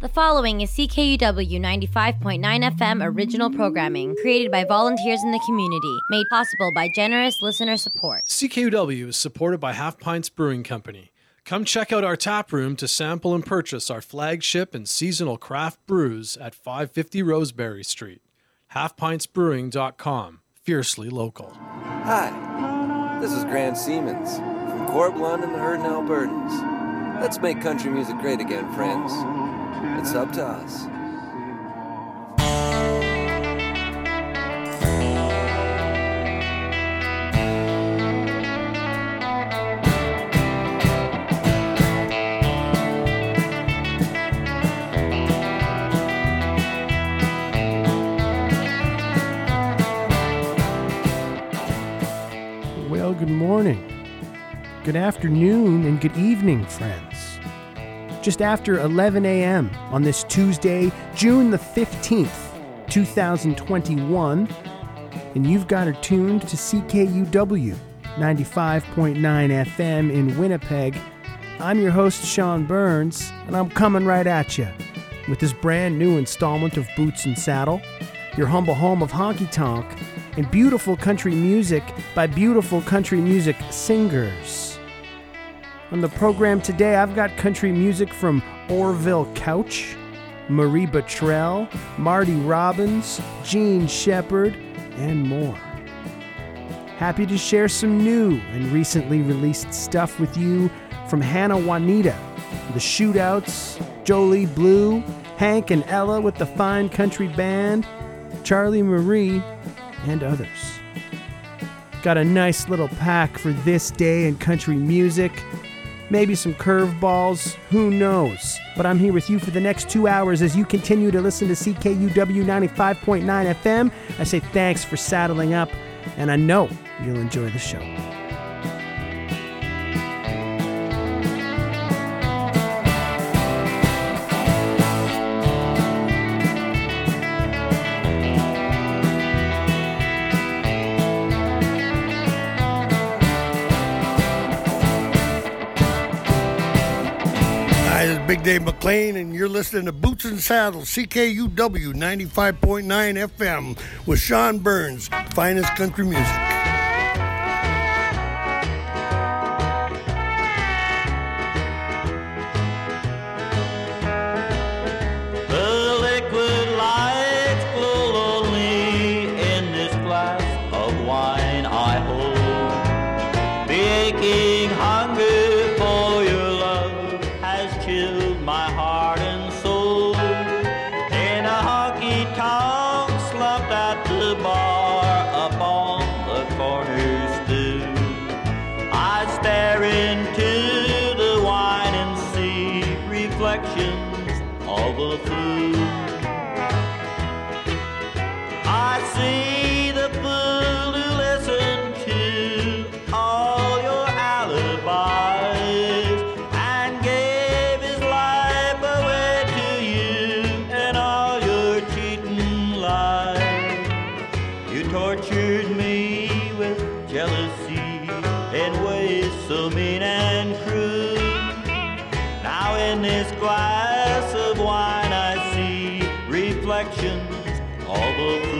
The following is CKUW 95.9 FM original programming created by volunteers in the community, made possible by generous listener support. CKUW is supported by Half Pints Brewing Company. Come check out our tap room to sample and purchase our flagship and seasonal craft brews at 550 Roseberry Street. HalfPintsBrewing.com. Fiercely local. Hi, this is Grant Siemens from Corb Lund and the Hurtin' Albertans. Let's make country music great again, friends. It's up to us. Well, good morning, good afternoon, and good evening, friends. Just after 11 a.m. on this Tuesday, June the 15th, 2021, and you've got her tuned to CKUW 95.9 FM in Winnipeg. I'm your host, Sean Burns, and I'm coming right at you with this brand new installment of Boots and Saddle, your humble home of honky tonk and beautiful country music by beautiful country music singers. On the program today, I've got country music from Orville Couch, Marie Bottrell, Marty Robbins, Jean Shepard, and more. Happy to share some new and recently released stuff with you from Hannah Juanita, the Shootouts, Jolie Blue, Hank and Ella with the Fine Country Band, Charlie Marie, and others. Got a nice little pack for this day in country music. Maybe some curveballs, who knows? But I'm here with you for the next two hours as you continue to listen to CKUW 95.9 FM. I say thanks for saddling up, and I know you'll enjoy the show. Dave McLean, and you're listening to Boots and Saddles, CKUW 95.9 FM with Sean Burns, finest country music. Of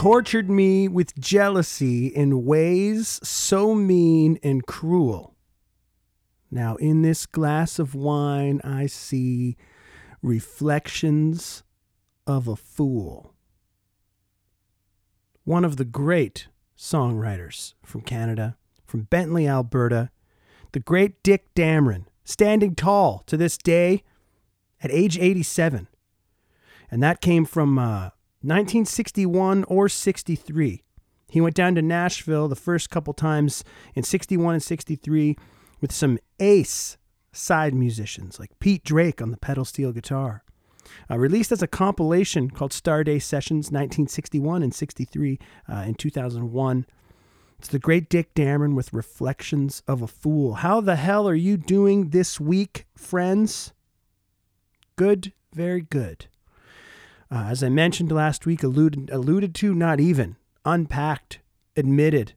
tortured me with jealousy in ways so mean and cruel. Now, in this glass of wine, I see reflections of a fool. One of the great songwriters from Canada, from Bentley, Alberta, the great Dick Damron, standing tall to this day at age 87. And that came from uh, 1961 or 63. He went down to Nashville the first couple times in 61 and 63 with some ace side musicians like Pete Drake on the pedal steel guitar. Uh, released as a compilation called Starday Sessions 1961 and 63 uh, in 2001. It's the great Dick Damron with Reflections of a Fool. How the hell are you doing this week, friends? Good, very good. Uh, as I mentioned last week, alluded, alluded to, not even, unpacked, admitted,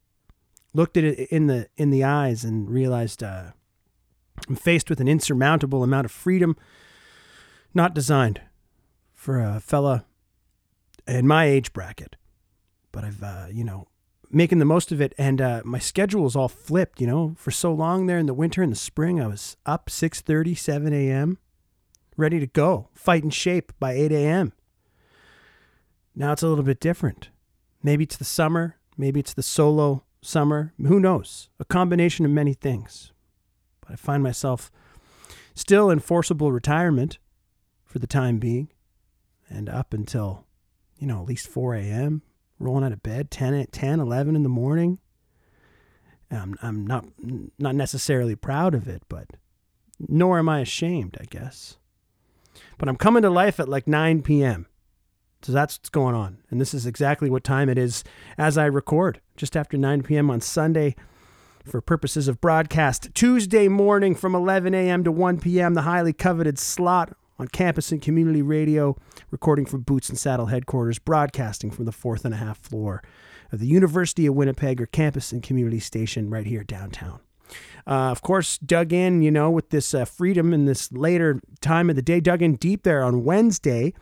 looked at it in the in the eyes and realized uh, I'm faced with an insurmountable amount of freedom, not designed for a fella in my age bracket. But I've, uh, you know, making the most of it, and uh, my schedule is all flipped. You know, for so long there in the winter and the spring, I was up 6:30, 7 a.m., ready to go, fight in shape by 8 a.m. Now it's a little bit different. Maybe it's the summer, maybe it's the solo summer, who knows? A combination of many things. But I find myself still in forcible retirement for the time being and up until, you know, at least 4 a.m., rolling out of bed 10, 10 11 in the morning. I'm, I'm not, not necessarily proud of it, but nor am I ashamed, I guess. But I'm coming to life at like 9 p.m. So that's what's going on. And this is exactly what time it is as I record, just after 9 p.m. on Sunday for purposes of broadcast. Tuesday morning from 11 a.m. to 1 p.m., the highly coveted slot on campus and community radio, recording from Boots and Saddle headquarters, broadcasting from the fourth and a half floor of the University of Winnipeg or campus and community station right here downtown. Uh, of course, dug in, you know, with this uh, freedom in this later time of the day, dug in deep there on Wednesday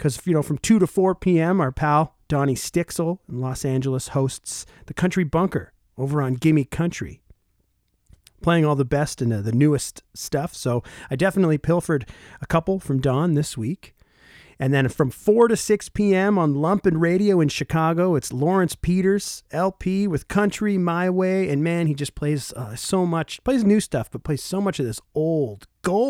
because you know from 2 to 4 p.m. our pal Donnie Stixel in Los Angeles hosts the Country Bunker over on Gimme Country, playing all the best and uh, the newest stuff. So I definitely pilfered a couple from Don this week. And then from 4 to 6 p.m. on Lumpen Radio in Chicago, it's Lawrence Peters, LP with Country My Way. And man, he just plays uh, so much, plays new stuff, but plays so much of this old gold.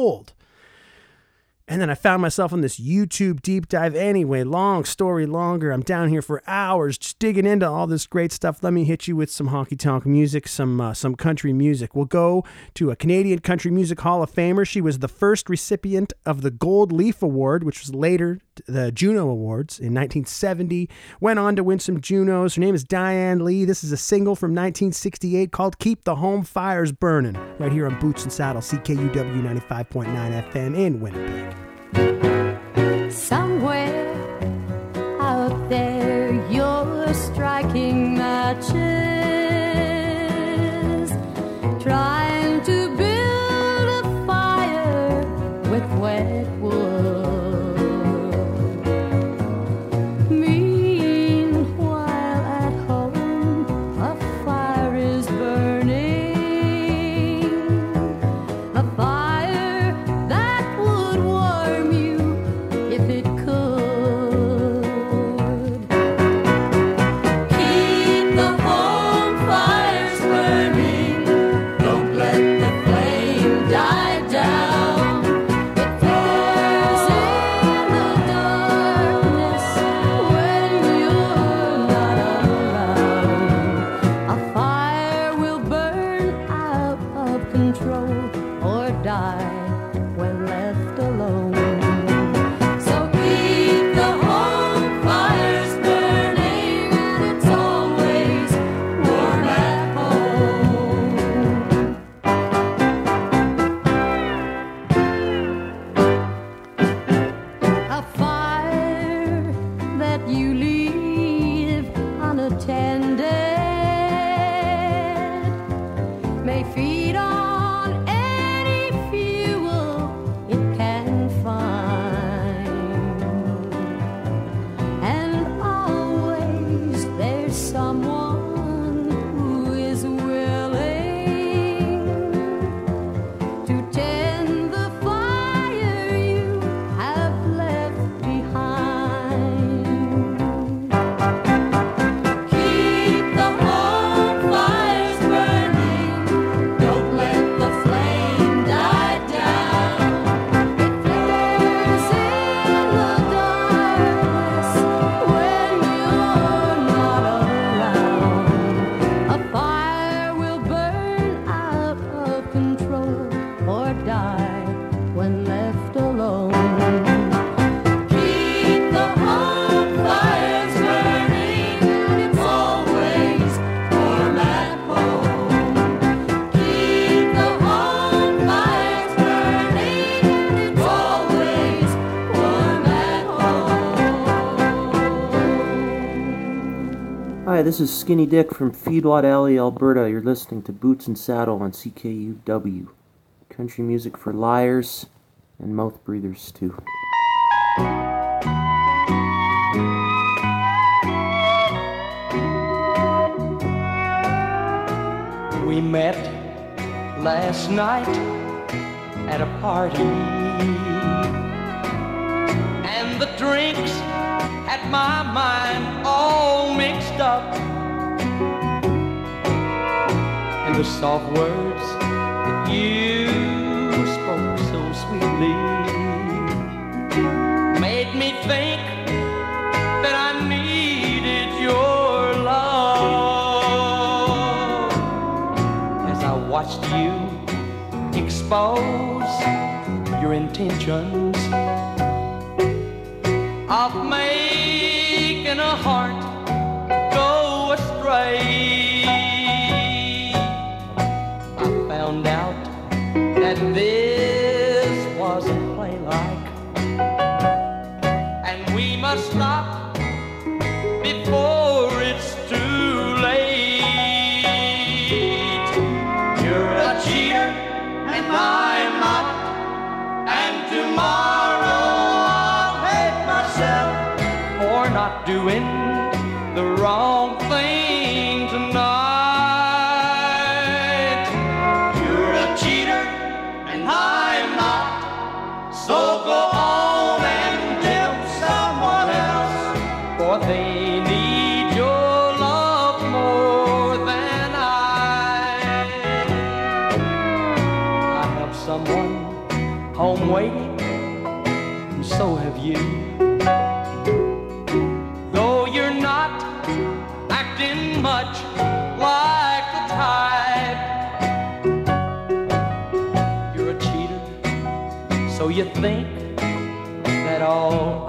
And then I found myself on this YouTube deep dive anyway. Long story longer. I'm down here for hours just digging into all this great stuff. Let me hit you with some honky tonk music, some uh, some country music. We'll go to a Canadian Country Music Hall of Famer. She was the first recipient of the Gold Leaf Award, which was later the Juno Awards in 1970. Went on to win some Junos. Her name is Diane Leigh. This is a single from 1968 called Keep the Home Fires Burning, right here on Boots and Saddle, CKUW 95.9 FM in Winnipeg. Somewhere out there, you're striking matches, Hi, this is Skinny Dick from Feedlot Alley, Alberta. You're listening to Boots and Saddle on CKUW. Country music for liars and mouth breathers, too. We met last night at a party, and the drinks had my mind all mixed up, and the soft words that you spoke so sweetly made me think that I needed your love. As I watched you expose your intentions of making a heart go astray. I found out that this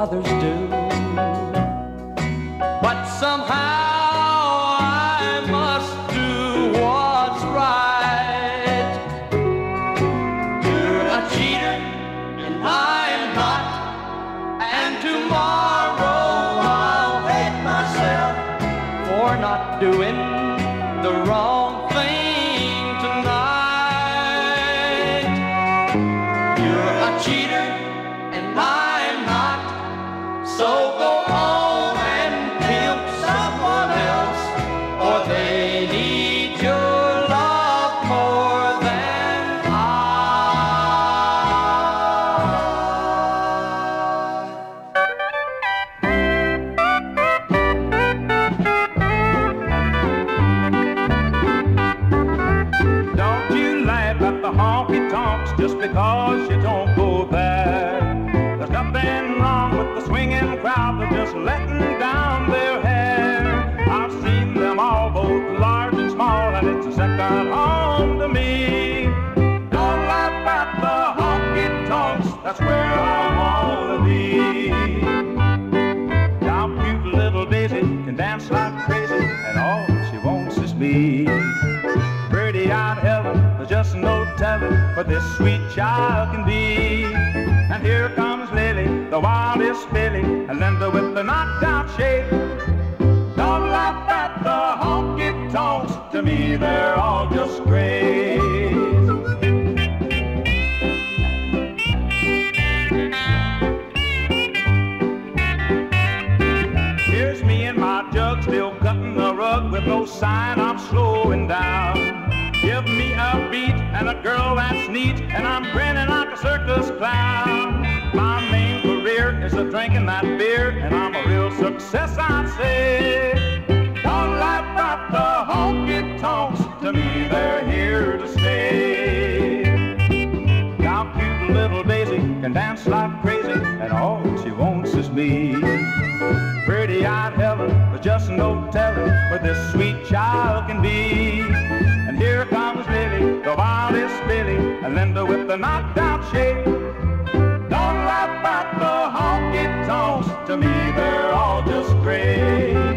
others do. Telling this sweet child can be. And here comes Lily, the wildest filly, and Linda with the knocked out shape. Don't laugh at the honky tonks, to me they're all just great. Here's me and my jug still cutting the rug with no sign I'm slowing down. Give me a beat and a girl that's neat, and I'm grinning like a circus clown. My main career is a drinking that beer, and I'm a real success, I'd say. Don't laugh at the honky tonks, to me they're here to stay. Now cute little Daisy can dance like crazy, and all she wants is me. Pretty eyed Helen, but just no telling where this sweet child can be. Linda with the knocked out shape. Don't laugh at the honky tonks. To me, they're all just great.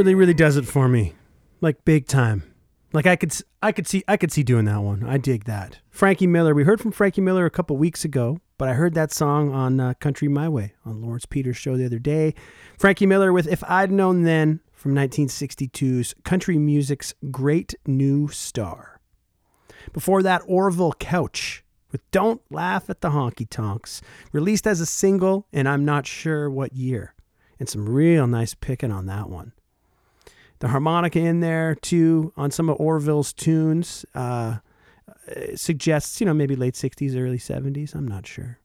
Really, really does it for me, like big time. Like I could, I could see, I could see doing that one. I dig that. Frankie Miller. We heard from Frankie Miller a couple weeks ago, but I heard that song on uh, Country My Way on Lawrence Peters' show the other day. Frankie Miller with "If I'd Known Then" from 1962's country music's great new star. Before that, Orville Couch with Don't Laugh at the Honky Tonks, released as a single, and I'm not sure what year. And some real nice picking on that one. The harmonica in there, too, on some of Orville's tunes, uh, suggests, you know, maybe late 60s, early 70s. I'm not sure.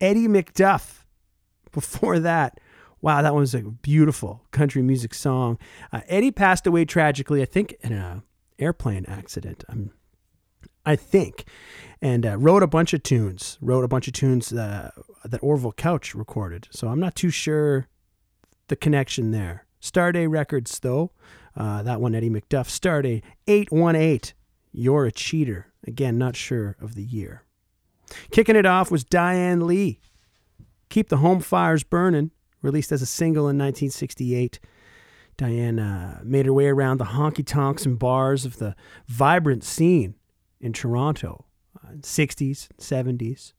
Eddie McDuff, before that. Wow, that was a beautiful country music song. Uh, Eddie passed away tragically, I think, in an airplane accident. I'm I think, and uh, wrote a bunch of tunes. Wrote a bunch of tunes uh, that Orville Couch recorded. So I'm not too sure the connection there. Starday Records, though, uh, that one Eddie McDuff. Starday eight one eight. You're a cheater. Again, not sure of the year. Kicking it off was Diane Leigh. Keep the Home Fires Burning, released as a single in 1968. Diane uh, made her way around the honky tonks and bars of the vibrant scene in Toronto, uh, 60s, 70s.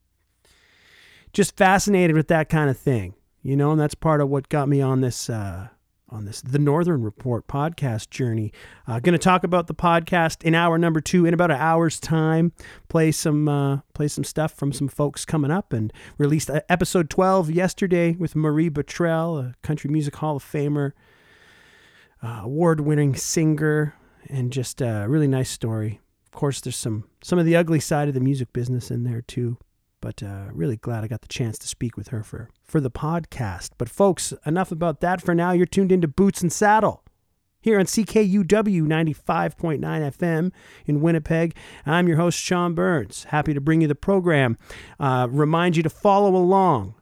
Just fascinated with that kind of thing, you know, and that's part of what got me on this. Uh, on this the Northern Report podcast journey. Uh, going to talk about the podcast in hour number two in about an hour's time. Play some uh, play some stuff from some folks coming up and released uh, episode twelve yesterday with Marie Bottrell, a country music Hall of Famer, uh, award-winning singer, and just a really nice story. Of course, there's some some of the ugly side of the music business in there too. But uh, really glad I got the chance to speak with her for, for the podcast. But folks, enough about that for now. You're tuned into Boots and Saddle here on CKUW 95.9 FM in Winnipeg. I'm your host, Sean Burns. Happy to bring you the program. Uh, remind you to follow along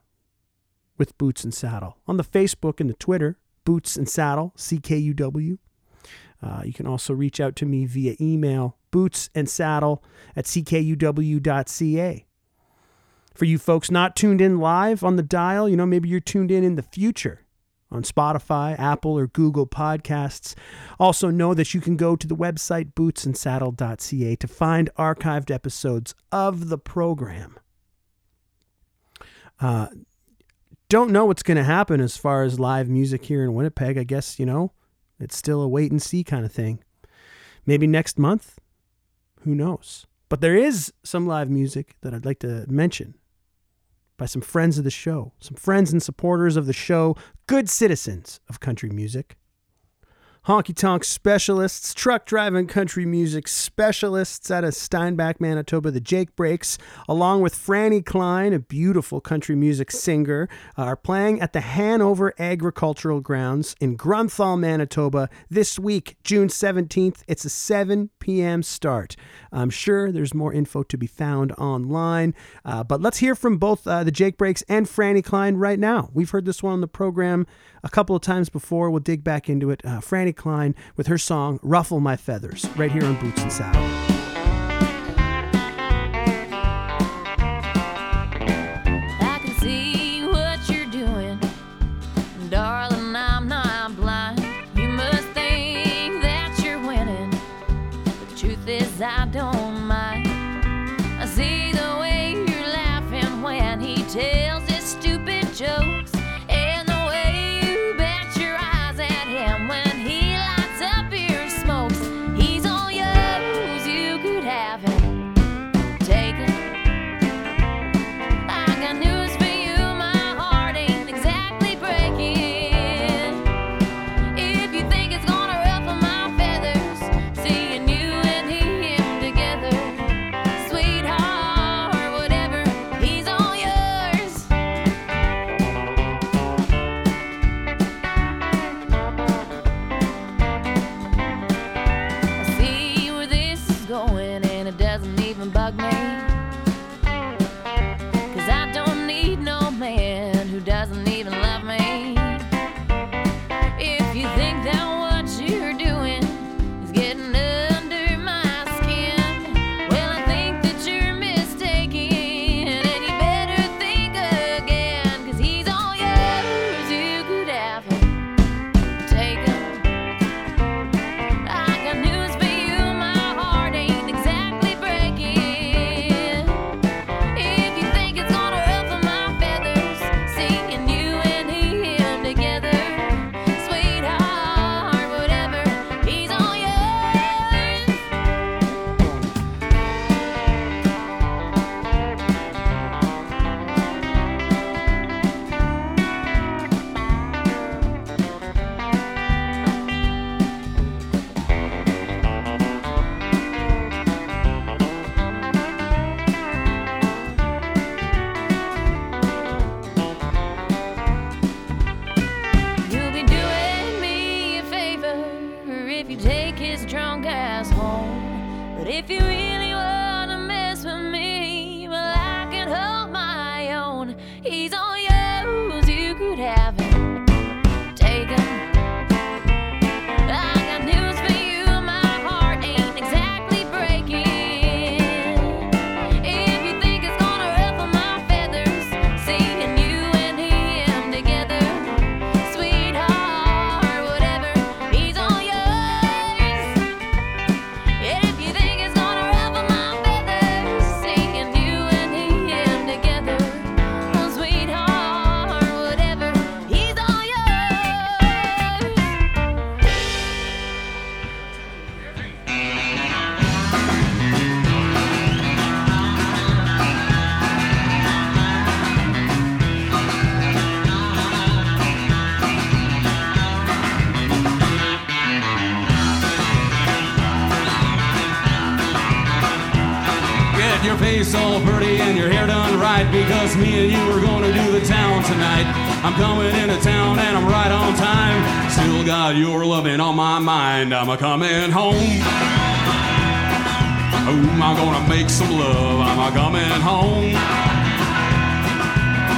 with Boots and Saddle on the Facebook and the Twitter, Boots and Saddle, CKUW. Uh, you can also reach out to me via email, boots and saddle at ckuw.ca. For you folks not tuned in live on the dial, you know, maybe you're tuned in in the future on Spotify, Apple, or Google Podcasts. Also, know that you can go to the website bootsandsaddle.ca to find archived episodes of the program. Uh, don't know what's going to happen as far as live music here in Winnipeg. I guess, you know, it's still a wait and see kind of thing. Maybe next month. Who knows? But there is some live music that I'd like to mention by some friends of the show, some friends and supporters of the show, good citizens of country music. Honky tonk specialists, truck driving country music specialists out of Steinbach, Manitoba, the Jake Brakes, along with Franny Klein, a beautiful country music singer, are playing at the Hanover Agricultural Grounds in Grunthal, Manitoba this week, June 17th. It's a 7 p.m. start. I'm sure there's more info to be found online, uh, but let's hear from both uh, the Jake Brakes and Franny Klein right now. We've heard this one on the program a couple of times before. We'll dig back into it. Uh, Franny Klein with her song Ruffle My Feathers, right here on Boots and Saddle. I'm coming into town and I'm right on time. Still got your loving on my mind. I'm a coming home. Oh, I'm gonna make some love. I'm a coming home.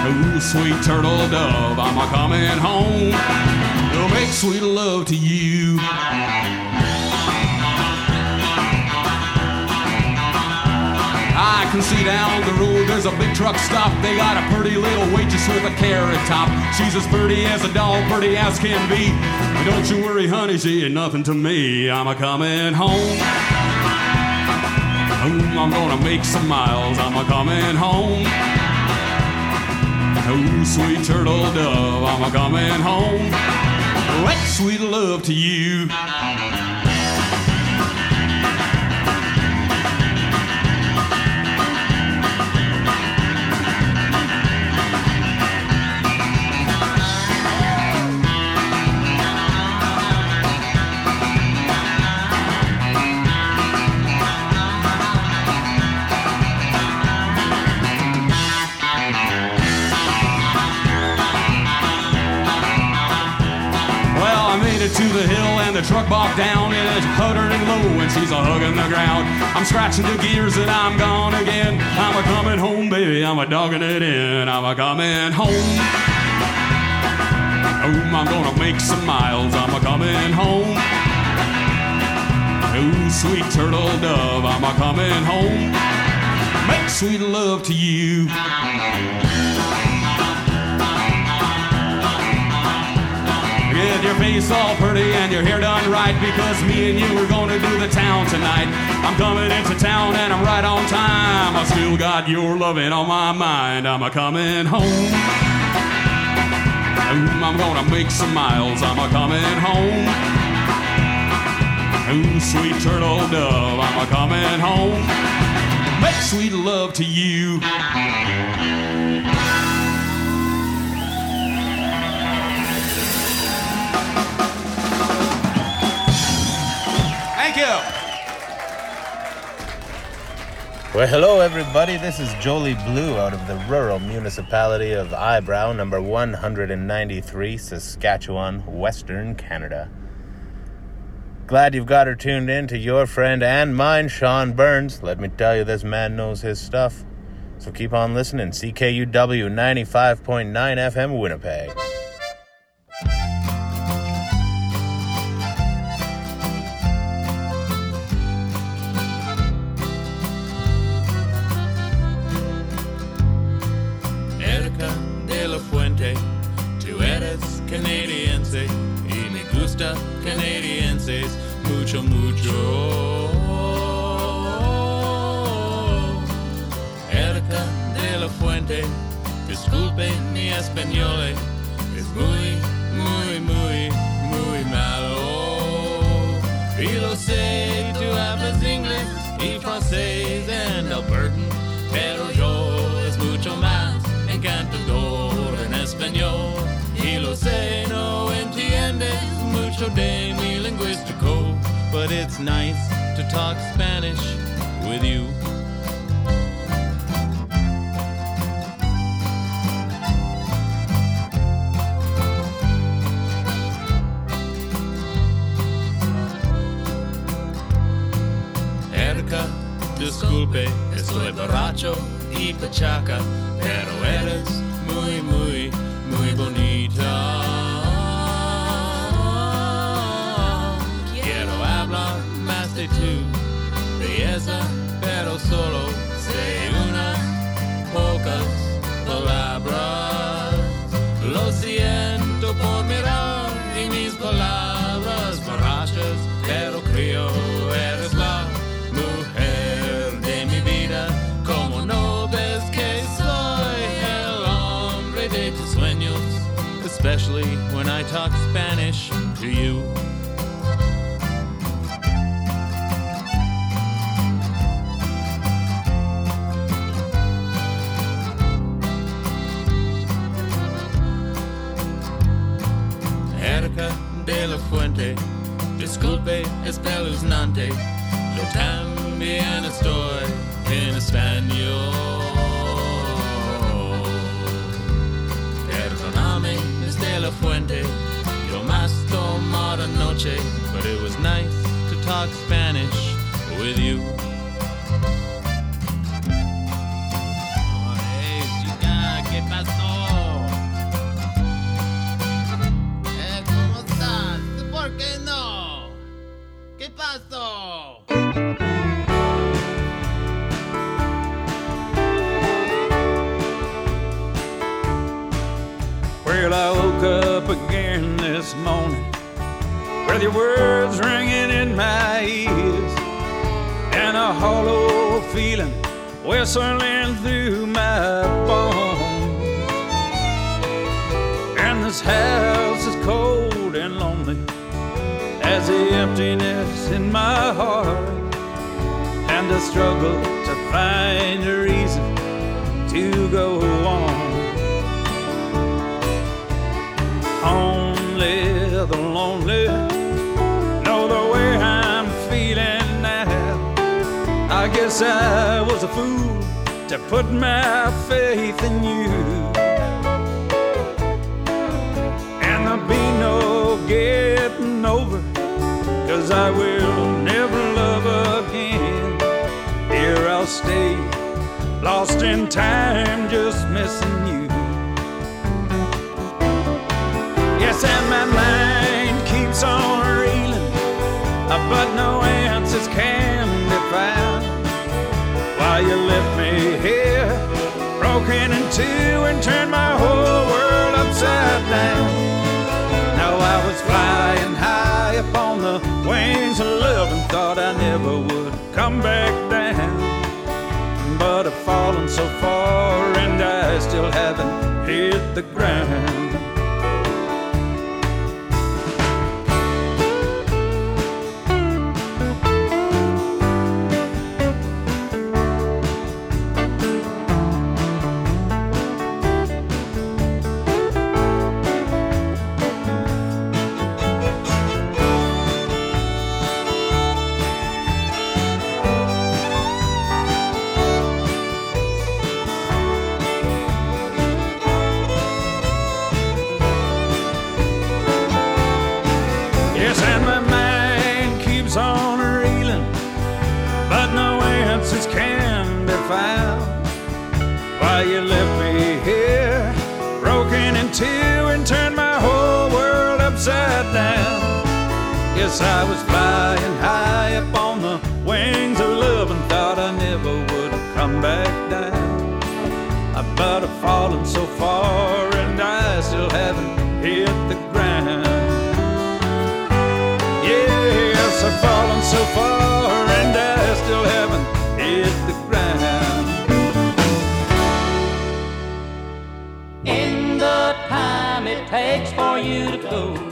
Oh, sweet turtle dove. I'm a coming home. I'll make sweet love to you. I can see down the road there's a big truck stop. They got a pretty little waitress with a carrot top. She's as pretty as a doll, pretty as can be. Don't you worry, honey, she ain't nothing to me. I'm a coming home. Oh, I'm gonna make some miles. I'm a coming home. Oh, sweet turtle dove, I'm a coming home. Wet sweet love to you. Truck bogged down and it's puttering low and she's a hugging the ground. I'm scratching the gears and I'm gone again. I'm a coming home, baby. I'm a dogging it in. I'm a coming home. Oh, I'm gonna make some miles. I'm a coming home. Oh, sweet turtle dove. I'm a coming home. Make sweet love to you. Face all pretty and your hair done right because me and you are gonna do the town tonight. I'm coming into town and I'm right on time. I still got your loving on my mind. I'm a coming home. I'm gonna make some miles. I'm a coming home. Ooh, sweet turtle dove. I'm a coming home. Make sweet love to you. You. Well, hello, everybody. This is Jolie Blue out of the rural municipality of Eyebrow, number 193, Saskatchewan, Western Canada. Glad you've got her tuned in to your friend and mine, Sean Burns. Let me tell you, this man knows his stuff. So keep on listening. CKUW 95.9 FM, Winnipeg. It's nice to talk Spanish with you. Erika, disculpe, estoy borracho y pachaca, pero eres muy, muy, muy bonita. Belleza, yo también estoy en español. Perdóname, la Fuente, yo más but it was nice to talk Spanish with you. Well, I woke up again this morning with your words ringing in my ears and a hollow feeling whistling through my bones. And this house is cold and lonely as the emptiness in my heart and a struggle to find a reason to go on. Only the lonely know the way I'm feeling now. I guess I was a fool to put my faith in you. And there'll be no getting over, cause I will never love again. Here I'll stay, lost in time, just missing you. And my mind keeps on reeling, but no answers can be found. Why you left me here, broken in two, and turned my whole world upside down. Now I was flying high upon the wings of love and thought I never would come back down. But I've fallen so far and I still haven't hit the ground. Yes, I was flying high up on the wings of love and thought I never would come back down. But I've fallen so far and I still haven't hit the ground. Yes, I've fallen so far and I still haven't hit the ground. In the time it takes for you to go,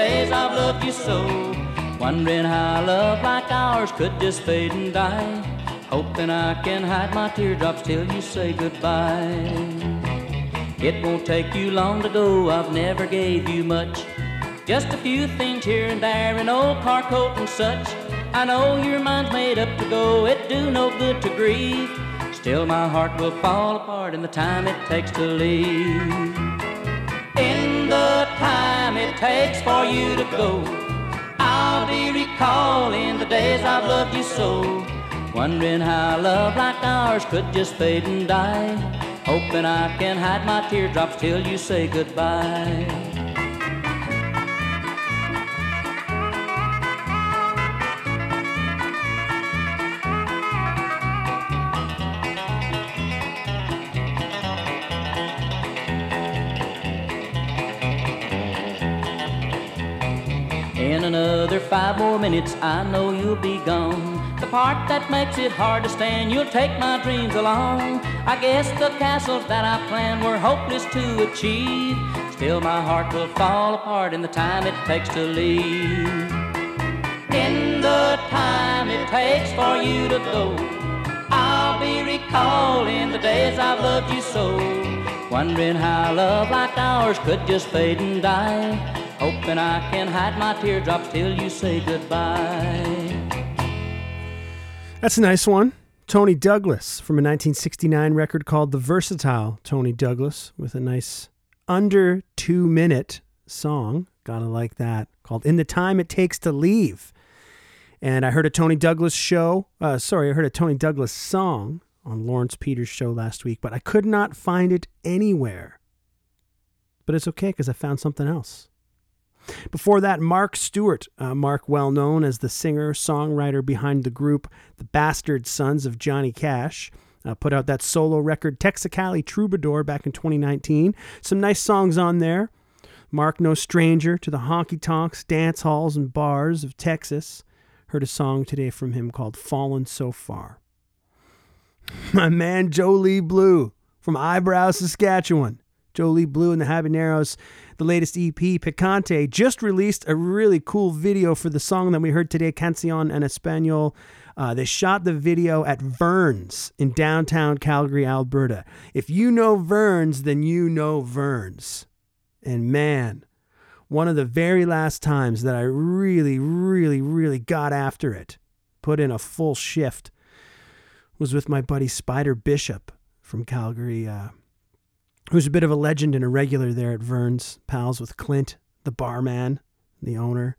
days I've loved you so. Wondering how love like ours could just fade and die. Hoping I can hide my teardrops till you say goodbye. It won't take you long to go, I've never gave you much. Just a few things here and there, an old car coat and such. I know your mind's made up to go, it do no good to grieve. Still, my heart will fall apart in the time it takes to leave. The time it takes for you to go, I'll be recalling the days I've loved you so. Wondering how love like ours could just fade and die. Hoping I can hide my teardrops till you say goodbye. In another five more minutes, I know you'll be gone. The part that makes it hard to stand, you'll take my dreams along. I guess the castles that I planned were hopeless to achieve. Still, my heart will fall apart in the time it takes to leave. In the time it takes for you to go, I'll be recalling the days I've loved you so. Wondering how love like ours could just fade and die. Hoping I can hide my teardrops till you say goodbye. That's a nice one. Tony Douglas from a 1969 record called The Versatile Tony Douglas with a nice under two minute song. Gotta like that. Called In the Time It Takes to Leave. And I heard a Tony Douglas show, uh, sorry, I heard a Tony Douglas song on Lawrence Peters' show last week, but I could not find it anywhere. But it's okay because I found something else. Before that, Mark Stewart, uh, Mark well known as the singer songwriter behind the group The Bastard Sons of Johnny Cash, Uh, put out that solo record, Texicali Troubadour, back in 2019. Some nice songs on there. Mark, no stranger to the honky tonks, dance halls, and bars of Texas. Heard a song today from him called Fallen So Far. My man Joe Lee Blue from Eyebrow, Saskatchewan. Joe Lee Blue and the Habaneros, the latest EP, Picante, just released a really cool video for the song that we heard today, Cancion en Espanol. Uh, they shot the video at Verns in downtown Calgary, Alberta. If you know Verns, then you know Verns. And man, one of the very last times that I really, really, really got after it, put in a full shift, was with my buddy Spider Bishop from Calgary, uh, who's a bit of a legend and a regular there at Vern's, pals with Clint, the barman, the owner.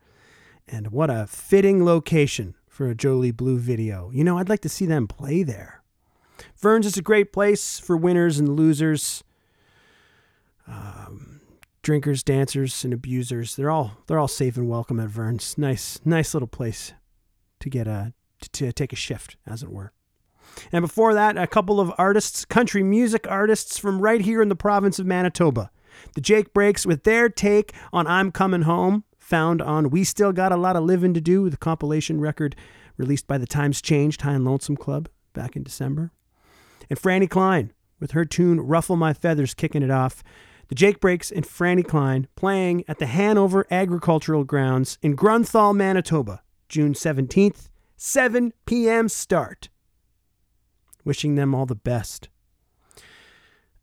And what a fitting location for a Jolie Blue video. You know, I'd like to see them play there. Vern's is a great place for winners and losers. Um, drinkers, dancers, and abusers. They're all they're all safe and welcome at Vern's. Nice, nice little place to get a to, to take a shift, as it were. And before that, a couple of artists, country music artists from right here in the province of Manitoba. The Jake Brakes with their take on I'm Coming Home, found on We Still Got a Lot of Living to Do, the compilation record released by the Times Changed High and Lonesome Club back in December. And Franny Klein with her tune Ruffle My Feathers kicking it off. The Jake Brakes and Franny Klein playing at the Hanover Agricultural Grounds in Grunthal, Manitoba, June 17th, 7 p.m. start wishing them all the best.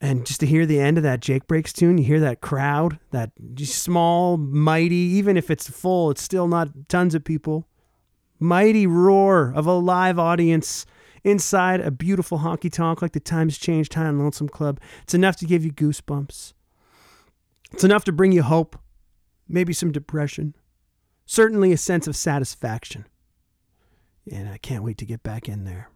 And just to hear the end of that Jake Brakes tune, you hear that crowd, that small, mighty, even if it's full, it's still not tons of people. Mighty roar of a live audience inside a beautiful honky tonk like the Times Changed High and Lonesome Club. It's enough to give you goosebumps. It's enough to bring you hope, maybe some depression, certainly a sense of satisfaction. And I can't wait to get back in there.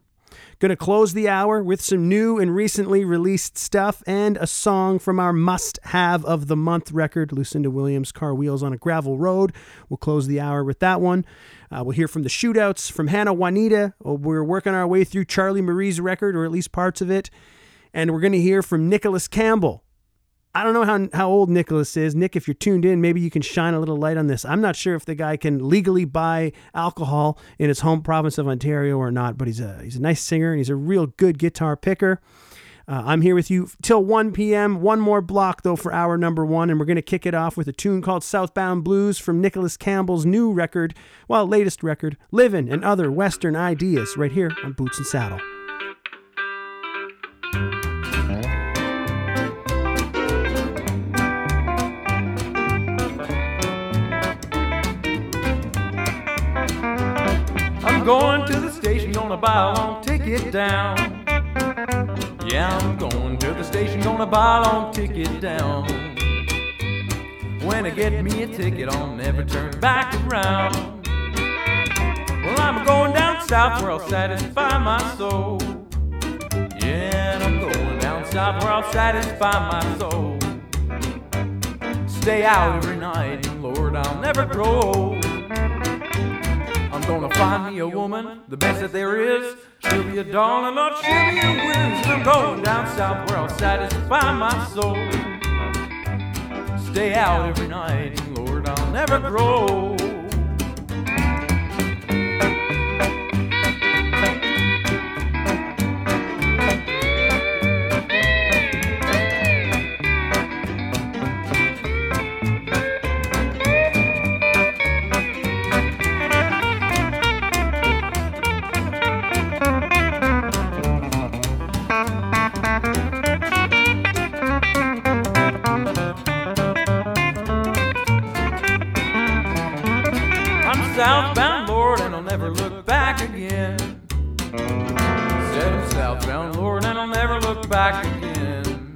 Going to close the hour with some new and recently released stuff and a song from our must have of the month record, Lucinda Williams' Car Wheels on a Gravel Road. We'll close the hour with that one. Uh, we'll hear from the shootouts, from Hannah Juanita. Oh, We're working our way through Charlie Marie's record, or at least parts of it. And we're going to hear from Nicholas Campbell. I don't know how, how old Nicholas is. Nick, if you're tuned in, maybe you can shine a little light on this. I'm not sure if the guy can legally buy alcohol in his home province of Ontario or not, but he's a he's a nice singer and he's a real good guitar picker. Uh, I'm here with you till 1 p.m. One more block though for hour number one, and we're going to kick it off with a tune called "Southbound Blues" from Nicholas Campbell's new record, well, latest record, "Livin' and Other Western Ideas," right here on Boots and Saddle. I'm going to the station, gonna buy a long ticket down. Yeah, I'm going to the station, gonna buy a long ticket down. When I get me a ticket, I'll never turn back around. Well, I'm going down south where I'll satisfy my soul. Yeah, I'm going down south where I'll satisfy my soul. Stay out every night, Lord, I'll never grow old. I'm gonna find me a woman, the best that there is. She'll be a darling, Lord, she'll be a whiz. And I'm going down south where I'll satisfy my soul. Stay out every night, Lord, I'll never grow. Back again.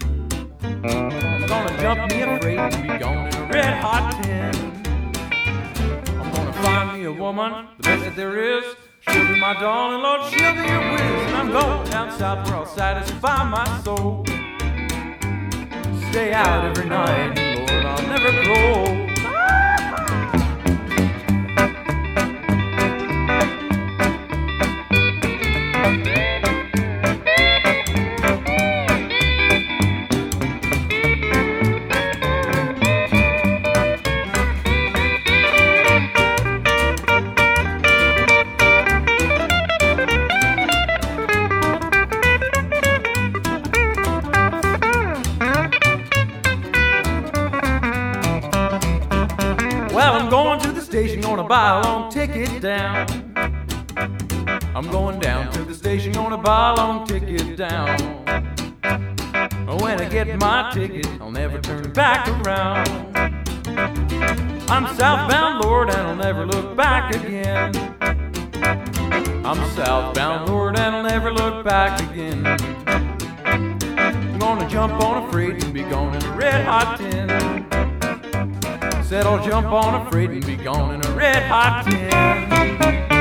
I'm gonna jump me a freight and be gone in a red hot tin. I'm gonna find me a woman, the best that there is. She'll be my darling, Lord, she'll be a whiz. And I'm going down south where I'll satisfy my soul. Stay out every night, Lord, I'll never grow buy a long ticket down. When I get my ticket, I'll never turn back around. I'm southbound, Lord, and I'll never look back again. I'm southbound, Lord, and I'll never look back again. I'm gonna jump on a freight and be gone in a red hot tin. Said I'll jump on a freight and be gone in a red hot tin.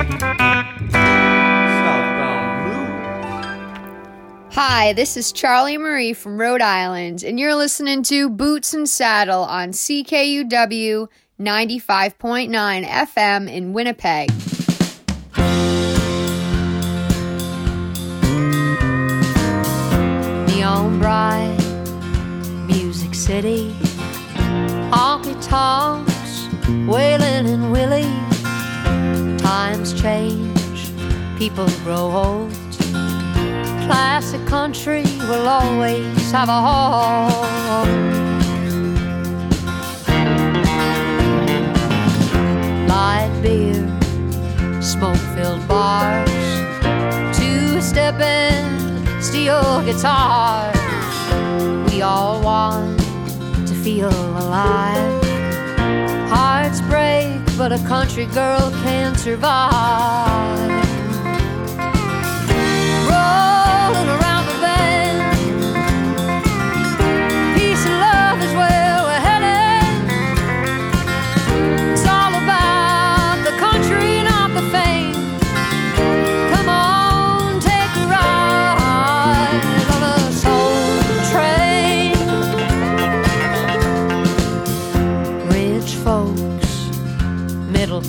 Hi, this is Charlie Marie from Rhode Island, and you're listening to Boots and Saddle on CKUW 95.9 FM in Winnipeg. Neon bright, Music City, honky tonks, Waylon and Willie. Times change, people grow old. Classic country will always have a home. Light beer, smoke filled bars, two stepping steel guitars. We all want to feel alive. Hearts break, but a country girl can survive.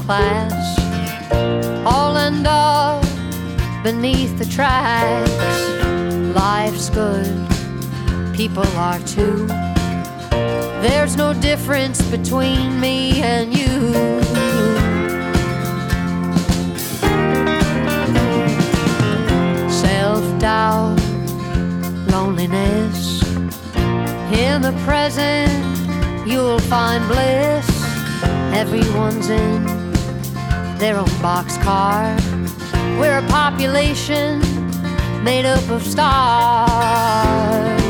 Class, all end up beneath the tracks. Life's good, people are too. There's no difference between me and you. Self doubt, loneliness. In the present, you'll find bliss. Everyone's in their own boxcar. We're a population made up of stars.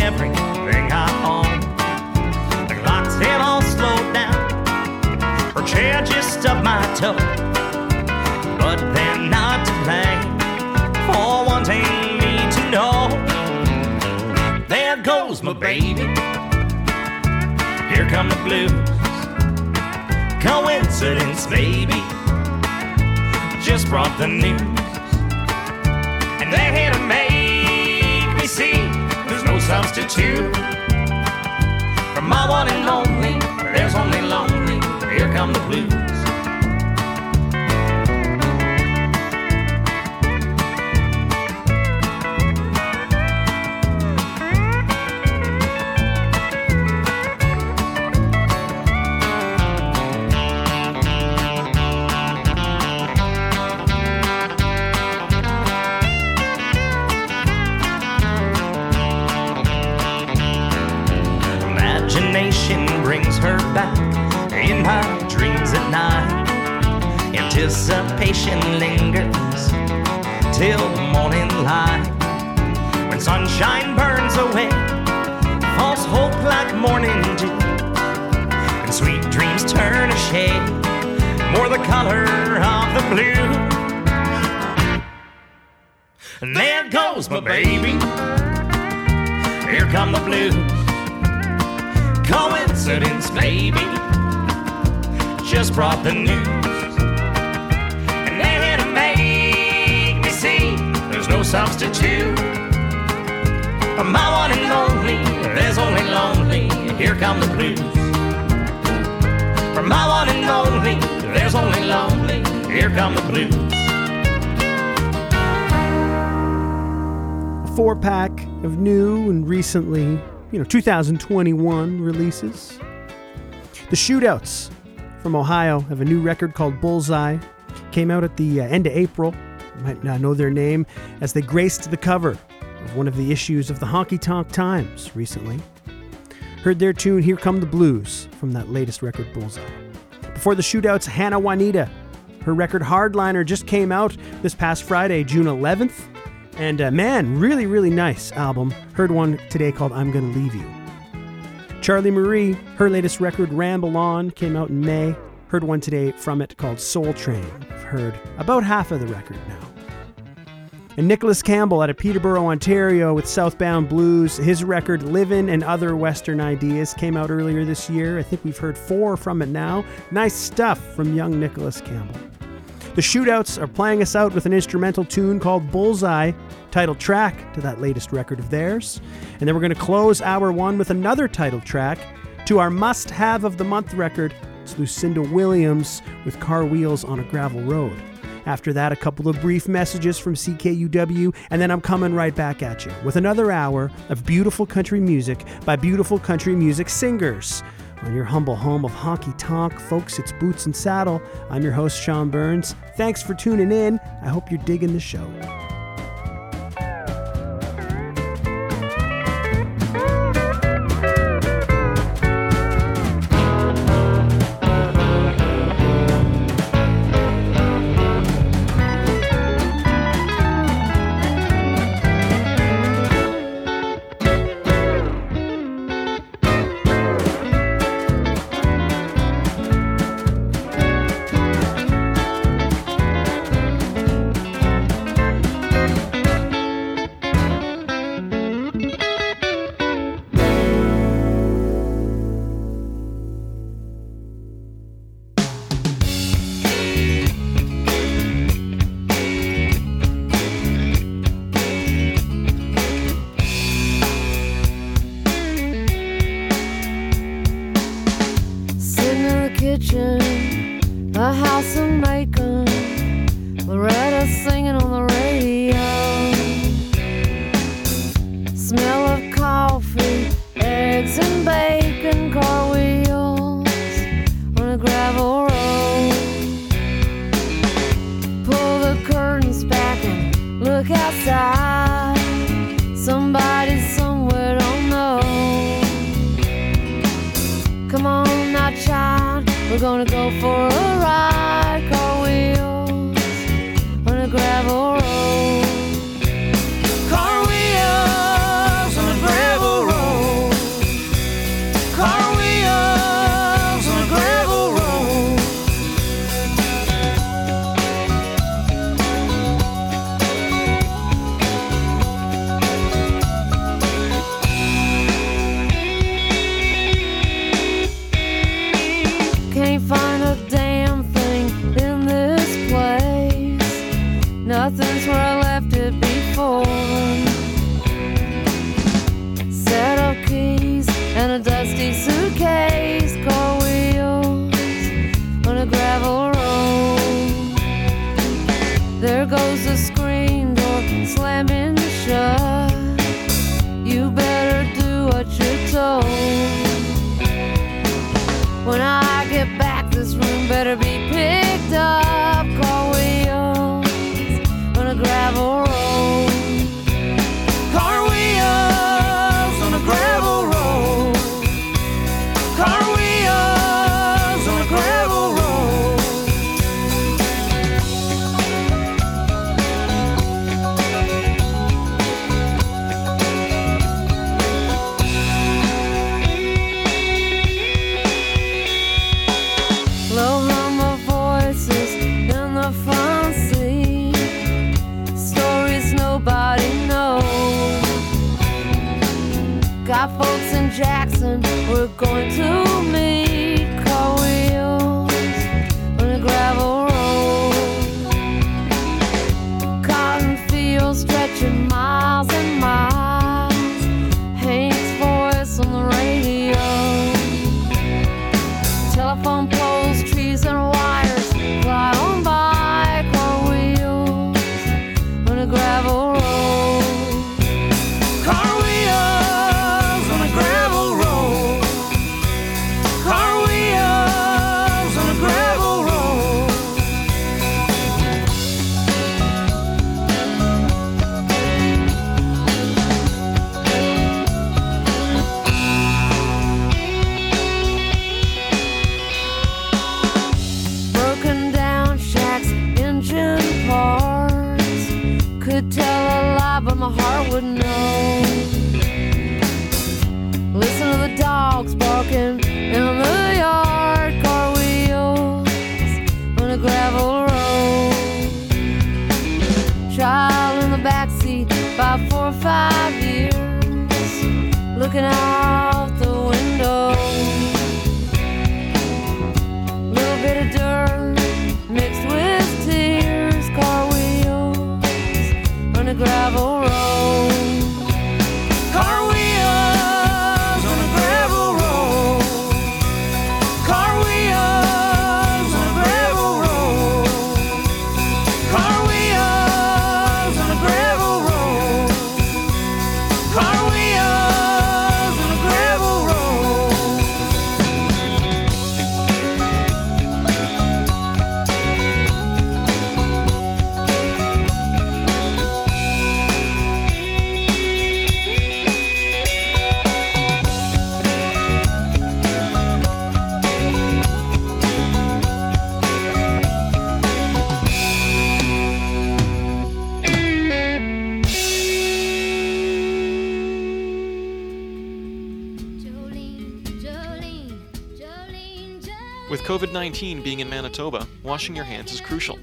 Everything I own. The clocks have all slowed down, her chair just stubbed my toe. But they're not to blame for wanting me to know. There goes my baby. Here come the blues. Coincidence, maybe just brought the news. And they had substitute for my one and only. There's only lonely. Here come the blues. Recently, you know, 2021 releases. The Shootouts from Ohio have a new record called Bullseye. Came out at the uh, end of April. You might not know their name as they graced the cover of one of the issues of the Honky Tonk Times recently. Heard their tune Here Come the Blues from that latest record Bullseye. Before the Shootouts, Hannah Juanita. Her record Hardliner just came out this past Friday, June 11th. And uh, man, really, really nice album. Heard one today called I'm Gonna Leave You. Charlie Marie, her latest record Ramble On came out in May. Heard one today from it called Soul Train. I've heard about half of the record now. And Nicholas Campbell out of Peterborough, Ontario with Southbound Blues. His record Livin' and Other Western Ideas came out earlier this year. I think we've heard four from it now. Nice stuff from young Nicholas Campbell. The Shootouts are playing us out with an instrumental tune called Bullseye, title track to that latest record of theirs. And then we're going to close hour one with another title track to our must have of the month record. It's Lucinda Williams with Car Wheels on a Gravel Road. After that, a couple of brief messages from CKUW, and then I'm coming right back at you with another hour of beautiful country music by beautiful country music singers. On your humble home of honky tonk, folks, it's Boots and Saddle. I'm your host, Sean Burns. Thanks for tuning in. I hope you're digging the show. dogs barking in the COVID 19 being in Manitoba, washing your hands is crucial.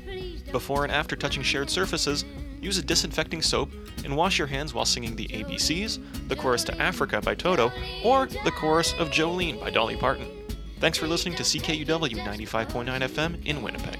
Before and after touching shared surfaces, use a disinfecting soap and wash your hands while singing the ABCs, the chorus to Africa by Toto, or the chorus of Jolene by Dolly Parton. Thanks for listening to CKUW 95.9 FM in Winnipeg.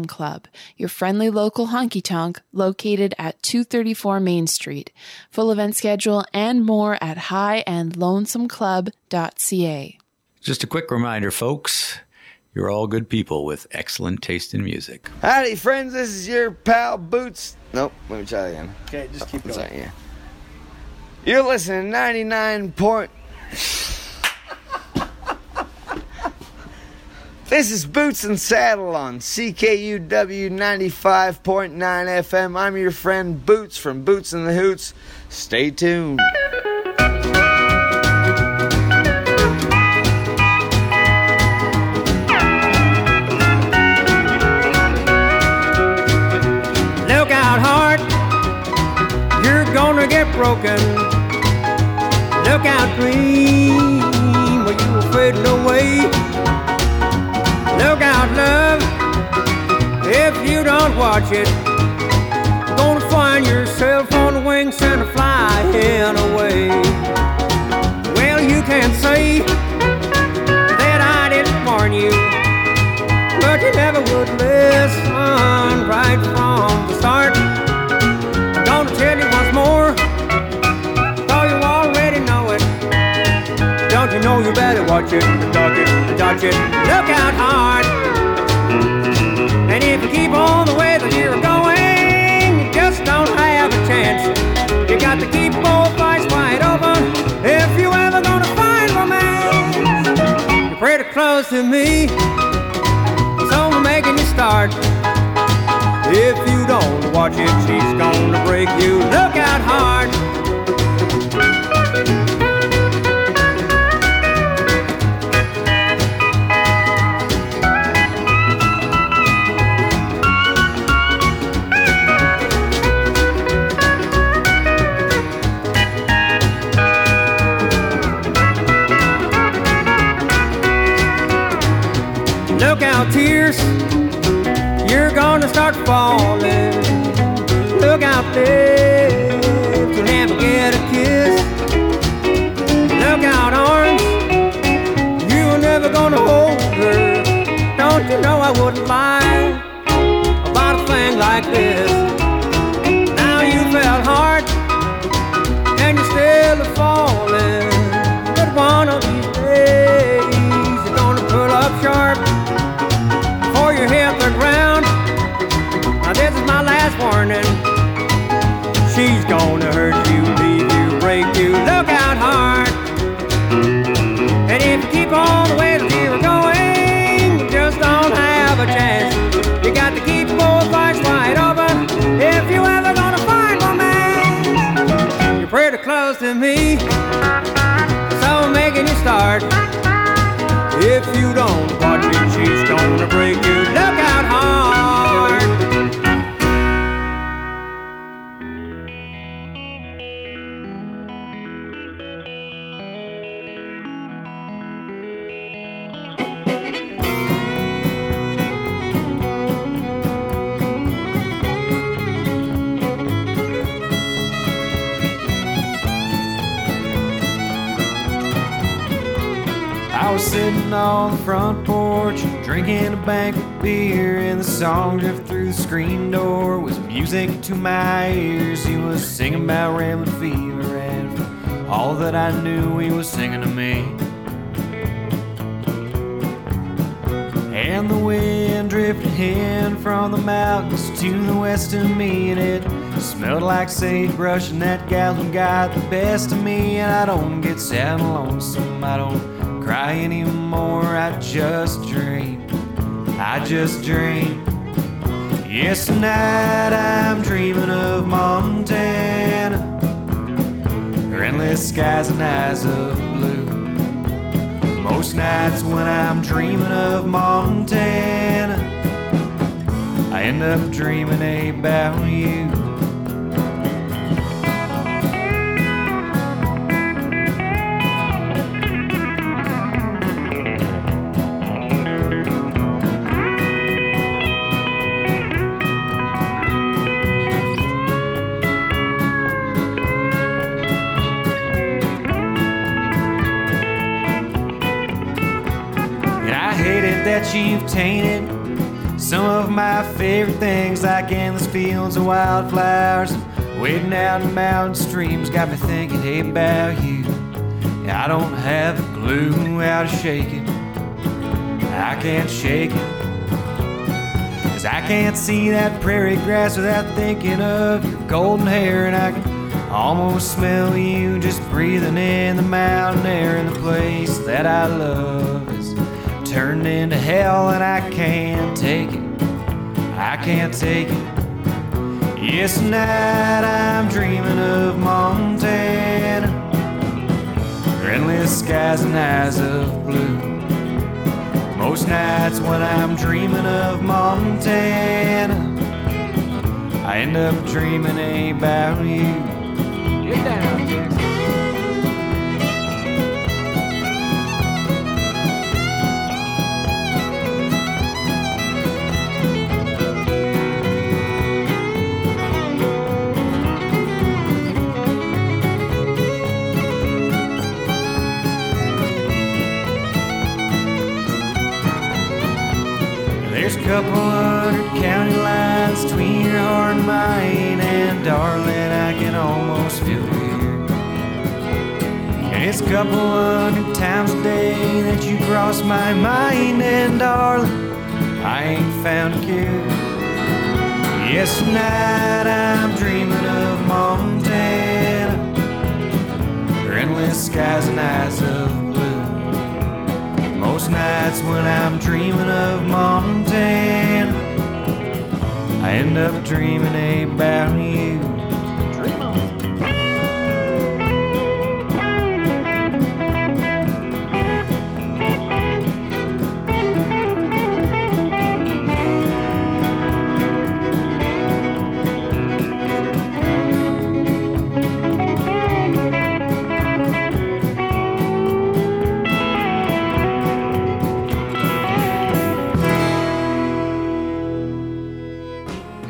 Club, your friendly local honky tonk located at 234 Main Street. Full event schedule and more at highandlonesomeclub.ca. Just a quick reminder, folks. You're all good people with excellent taste in music. Howdy, friends. This is your pal Boots. Nope, let me try again. Okay, just keep What's going. that? Yeah. You're listening to 99 point. This is Boots and Saddle on CKUW 95.9 FM. I'm your friend Boots from Boots and the Hoots. Stay tuned. Look out, heart, you're gonna get broken. Look out, dream, watch it, gonna find yourself on the wings and flying away. Well, you can't say that I didn't warn you but you never would listen right from the start. I'm gonna tell you once more, though you already know it. Don't you know you better watch it, dodge it, dodge it, look out hard. To me so I'm making you start. If you don't watch it, she's gonna break you. Look out hard. Start falling. Look out, lips. You'll never get a kiss. Look out, arms. You're never gonna hold her. Don't you know I wouldn't lie about a thing like this? Gonna hurt you, leave you, break you. Look out hard. And if you keep on the way that you were going, you just don't have a chance. You got to keep both eyes wide open if you ever gonna find romance. You're pretty close to me, so I'm making you start. If you don't watch it, she's gonna break you. On the front porch, drinking a bank of beer, and the song drift through the screen door was music to my ears. He was singing about rambling fever, and all that I knew, he was singing to me. And the wind drifted in from the mountains to the west of me, and it smelled like sagebrush. And that who got the best of me, and I don't get sad and lonesome. I don't cry anymore. I just dream. I just dream. Yes, tonight I'm dreaming of Montana, endless skies and eyes of blue. Most nights when I'm dreaming of Montana, I end up dreaming about you. You've tainted some of my favorite things, like endless fields of wildflowers, waiting out in mountain streams. Got me thinking hey, about you. I don't have a clue how to shake it. I can't shake it. Cause I can't see that prairie grass without thinking of your golden hair, and I can almost smell you just breathing in the mountain air in the place that I love turned into hell, and I can't take it. I can't take it. Yes, tonight I'm dreaming of Montana, endless skies and eyes of blue. Most nights when I'm dreaming of Montana, I end up dreaming about you. Couple hundred county lines between your heart and mine, and darling, I can almost feel it. And it's a couple hundred times a day that you cross my mind, and darling, I ain't found a cure. Yes, tonight I'm dreaming of Montana, endless skies and eyes of nights when I'm dreaming of Montana, I end up dreaming about you.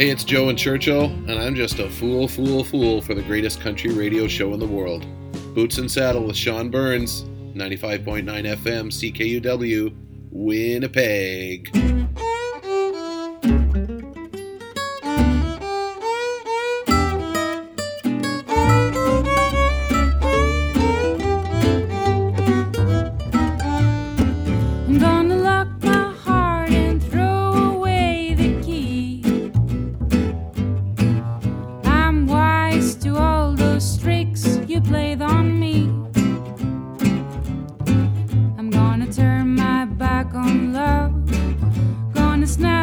Hey, it's Joe and Churchill, and I'm just a fool, fool, fool for the greatest country radio show in the world. Boots and Saddle with Sean Burns, 95.9 FM, CKUW, Winnipeg. Gonna snap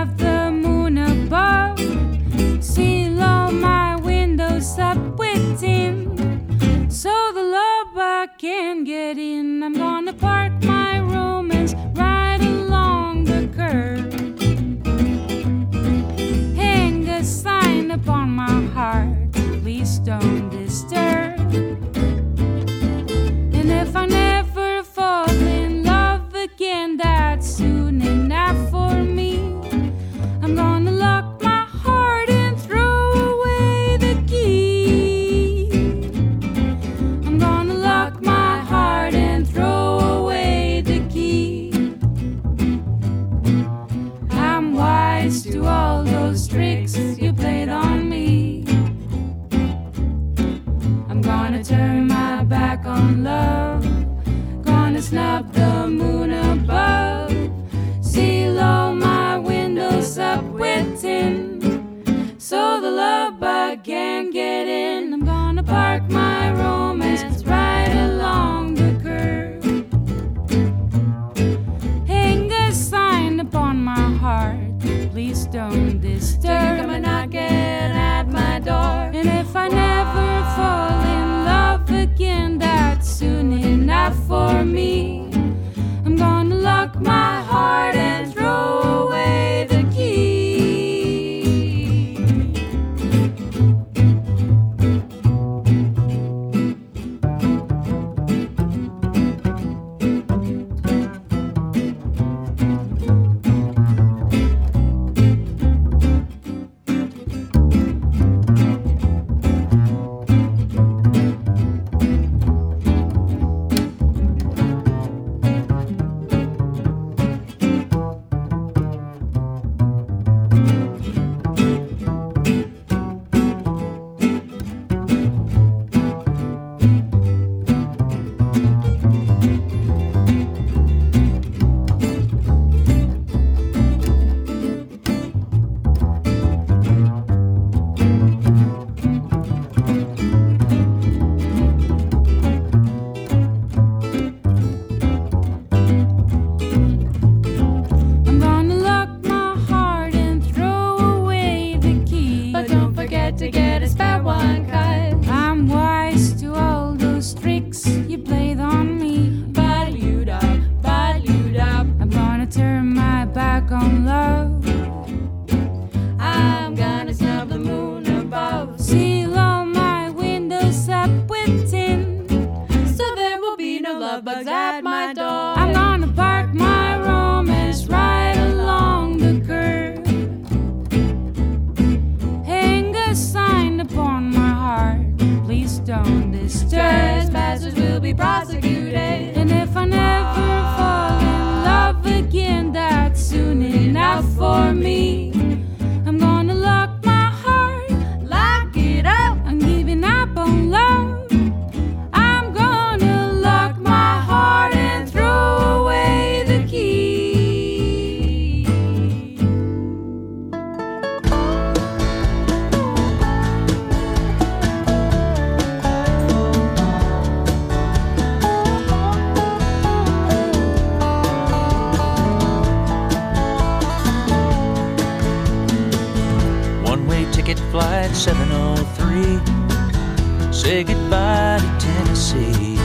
say goodbye to Tennessee.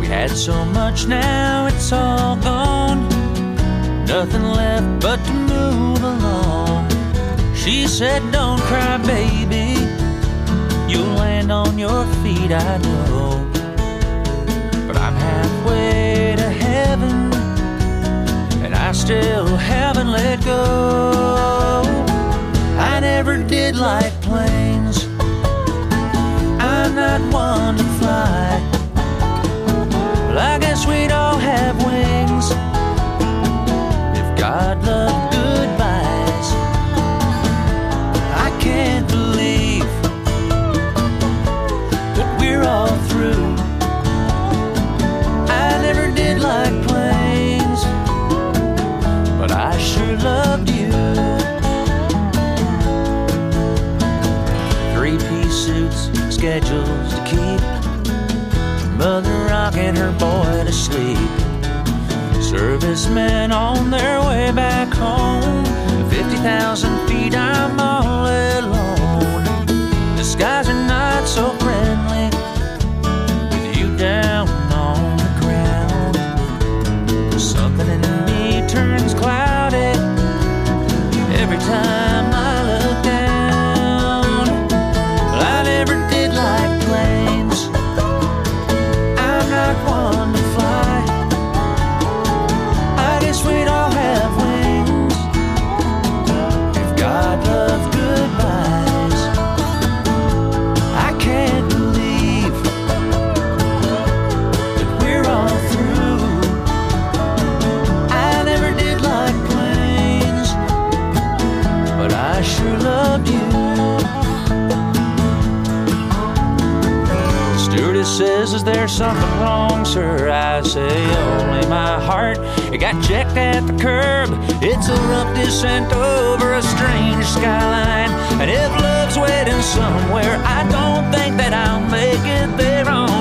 We had so much, now it's all gone. Nothing left but to move along. She said, Don't cry, baby. You'll land on your feet, I know. But I'm halfway to heaven, and I still haven't let go. I never did like schedules to keep. Mother rocking her boy to sleep. Servicemen on their way back home. 50,000 feet I'm something wrong, sir. I say only my heart. It got checked at the curb. It's a rough descent over a strange skyline. And if love's waiting somewhere, I don't think that I'll make it there on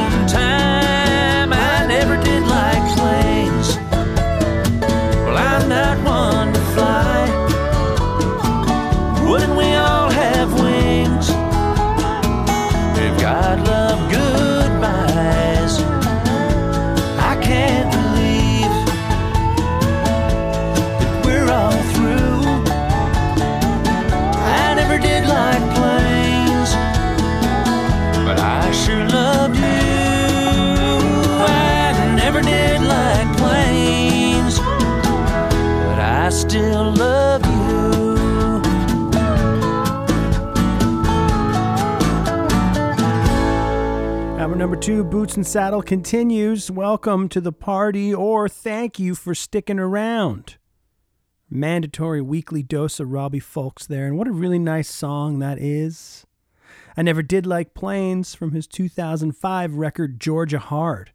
number two, Boots and Saddle, continues. Welcome to the party, or thank you for sticking around. Mandatory weekly dose of Robbie Fulks there, and what a really nice song that is. I Never Did Like Planes from his 2005 record, Georgia Hard.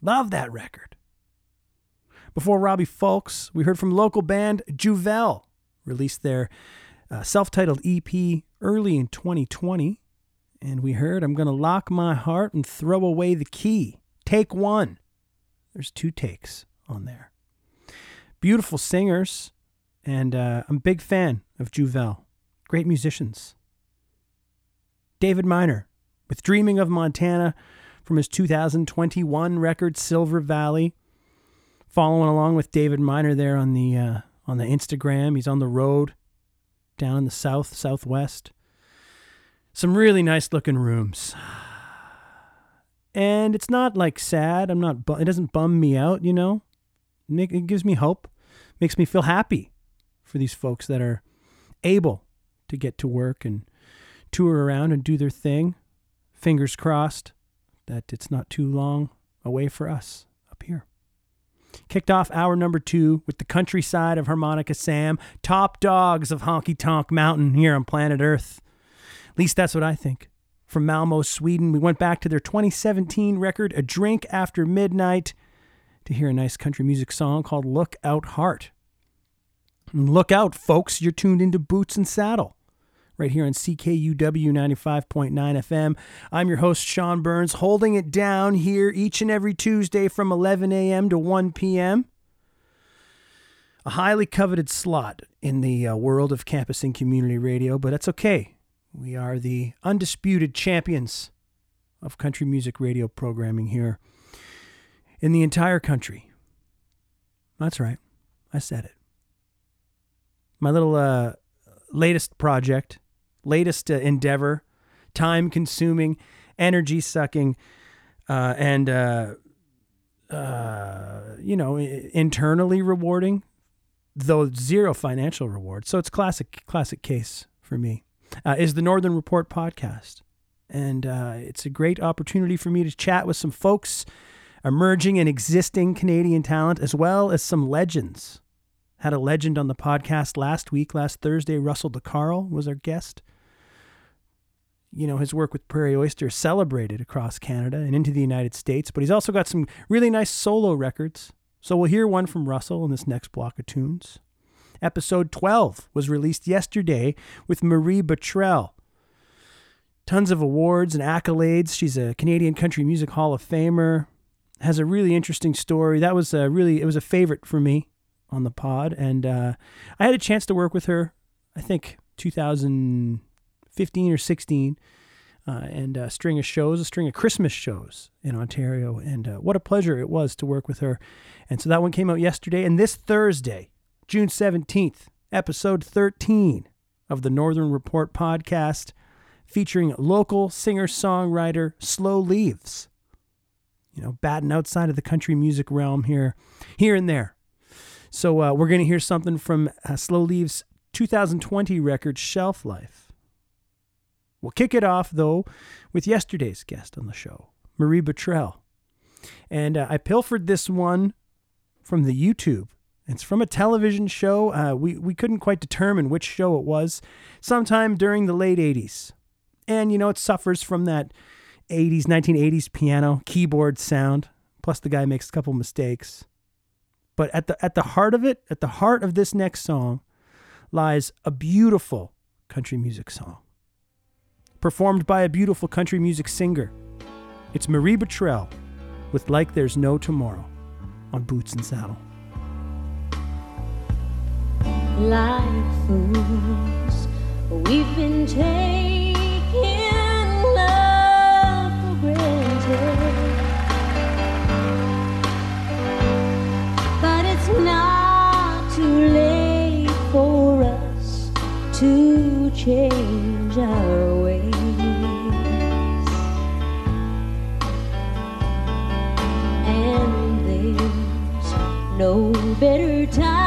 Love that record. Before Robbie Fulks, we heard from local band Juvel, released their uh, self titled EP early in 2020. And we heard I'm going to lock my heart and throw away the key. Take one. There's two takes on there. Beautiful singers, and uh, I'm a big fan of Juvel. Great musicians. David Miner with Dreaming of Montana from his 2021 record Silver Valley. Following along with David Miner there on the uh, on the Instagram. He's on the road down in the south southwest. Some really nice looking rooms. And it's not like sad. I'm not. Bu- it doesn't bum me out. You know, it gives me hope. Makes me feel happy for these folks that are able to get to work and tour around and do their thing. Fingers crossed that it's not too long away for us up here. Kicked off hour number two with the countryside of Harmonica Sam, top dogs of Honky Tonk Mountain here on planet Earth. At least that's what I think. From Malmo, Sweden, we went back to their 2017 record, A Drink After Midnight, to hear a nice country music song called Look Out Heart. And look out, folks, you're tuned into Boots and Saddle right here on CKUW 95.9 FM. I'm your host, Sean Burns, holding it down here each and every Tuesday from 11 a.m. to 1 p.m. A highly coveted slot in the uh, world of campus and community radio, but that's okay. We are the undisputed champions of country music radio programming here in the entire country. That's right. I said it. My little uh, latest project, latest uh, endeavor, time consuming, energy sucking, uh, and, uh, uh, you know, internally rewarding, though zero financial reward. So it's classic, classic case for me, uh, is the Northern Report podcast. And uh, it's a great opportunity for me to chat with some folks, emerging and existing Canadian talent, as well as some legends. Had a legend on the podcast last week, last Thursday. Russell deCarle was our guest. You know, his work with Prairie Oyster is celebrated across Canada and into the United States, but he's also got some really nice solo records. So we'll hear one from Russell in this next block of tunes. Episode 12 was released yesterday with Marie Bottrell. Tons of awards and accolades. She's a Canadian Country Music Hall of Famer. Has a really interesting story. That was a really, it was a favorite for me on the pod. And uh, I had a chance to work with her, I think 2015 or 16, uh, and a string of shows, a string of Christmas shows in Ontario. And uh, what a pleasure it was to work with her. And so that one came out yesterday. And this Thursday, June 17th, episode 13 of the Northern Report podcast featuring local singer songwriter Slow Leaves. You know, batting outside of the country music realm here, here and there. So uh, we're going to hear something from uh, Slow Leaves' 2020 record, Shelf Life. We'll kick it off, though, with yesterday's guest on the show, Marie Bottrell. And uh, I pilfered this one from the YouTube. It's from a television show. Uh, we, we couldn't quite determine which show it was, sometime during the late 80s. And, you know, it suffers from that 80s, 1980s piano keyboard sound. Plus, the guy makes a couple mistakes. But at the at the heart of it, at the heart of this next song, lies a beautiful country music song, performed by a beautiful country music singer. It's Marie Bottrell with "Like There's No Tomorrow" on Boots and Saddle. Like fools. We've been taking love for granted, but it's not too late for us to change our ways. And there's no better time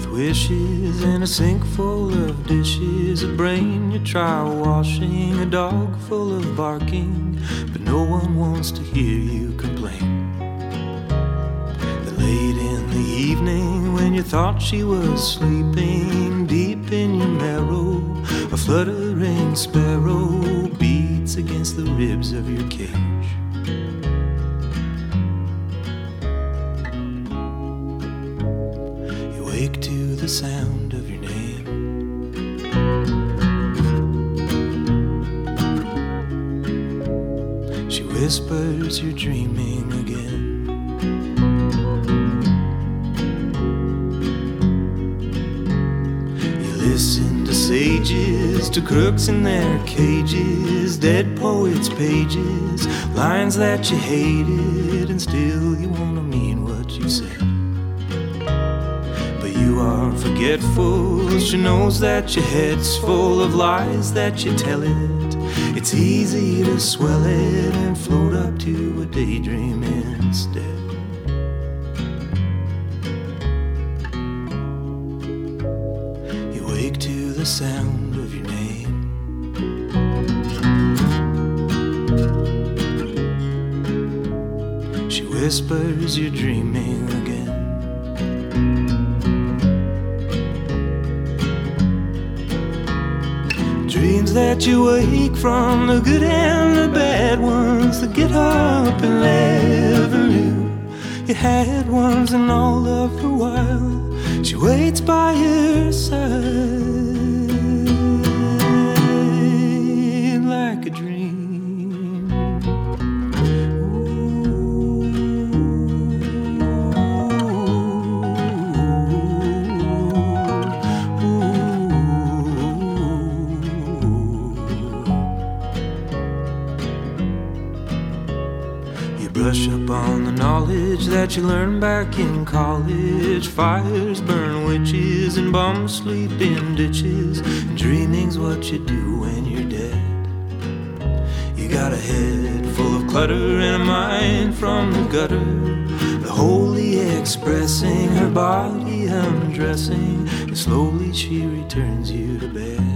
with wishes and a sink full of dishes, a brain you try washing, a dog full of barking, but no one wants to hear you complain. Then late in the evening, when you thought she was sleeping, deep in your marrow, a fluttering sparrow beats against the ribs of your cage. Sound of your name. She whispers you're dreaming again. You listen to sages, to crooks in their cages, dead poets' pages, lines that you hated, and still you wanna are forgetful. She knows that your head's full of lies that you tell it. It's easy to swell it and float up to a daydream instead. You wake to the sound of your name. She whispers you're dreaming again. That you wake from, the good and the bad ones, To get up and never knew you had ones, and all of the while she waits by your side that you learned back in college. Fires burn witches and bums sleep in ditches. Dreaming's what you do when you're dead. You got a head full of clutter and a mind from the gutter. The holy expressing her body undressing. And slowly she returns you to bed.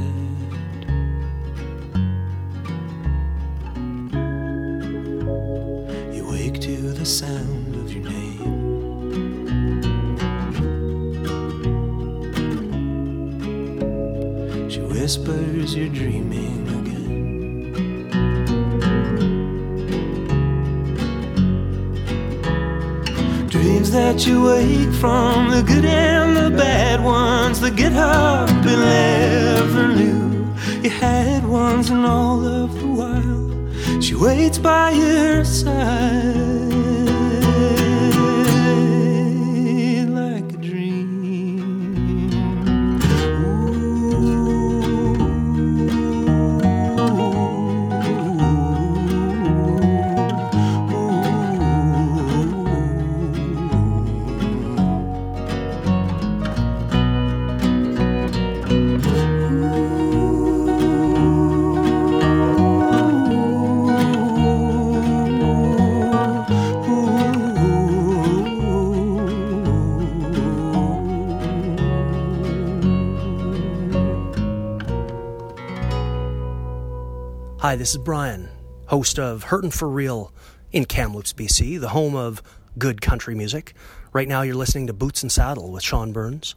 Hi, this is Brian, host of Hurtin' for Real in Kamloops, BC, the home of good country music. Right now, you're listening to Boots and Saddle with Sean Burns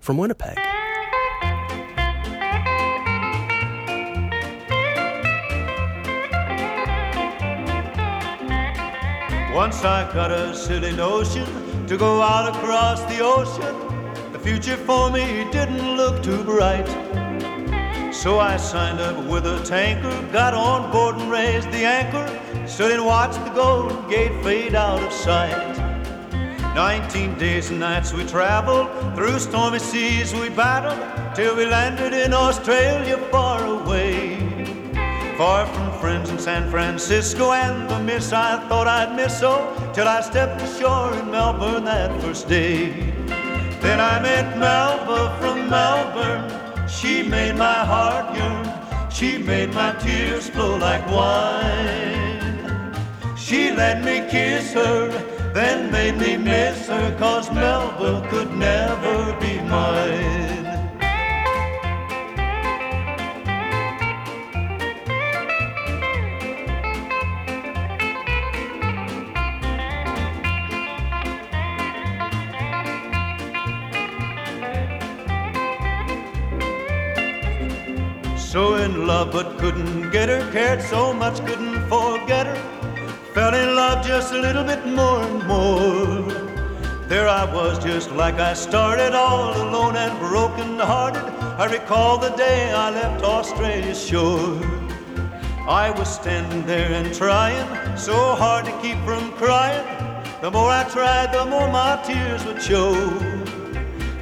from Winnipeg. Once I got a silly notion to go out across the ocean. The future for me didn't look too bright. So I signed up with a tanker, got on board and raised the anchor, stood and watched the Golden Gate fade out of sight. Nineteen days and nights we traveled, through stormy seas we battled, till we landed in Australia far away. Far from friends in San Francisco and the miss I thought I'd miss so, till I stepped ashore in Melbourne that first day. Then I met Melba from Melbourne. She made my heart yearn. She made my tears flow like wine. She let me kiss her, then made me miss her, cause Melba could never be mine. So in love but couldn't get her, cared so much couldn't forget her. Fell in love just a little bit more and more. There I was just like I started, all alone and broken hearted. I recall the day I left Australia's shore. I was standing there and trying so hard to keep from crying. The more I tried, the more my tears would show.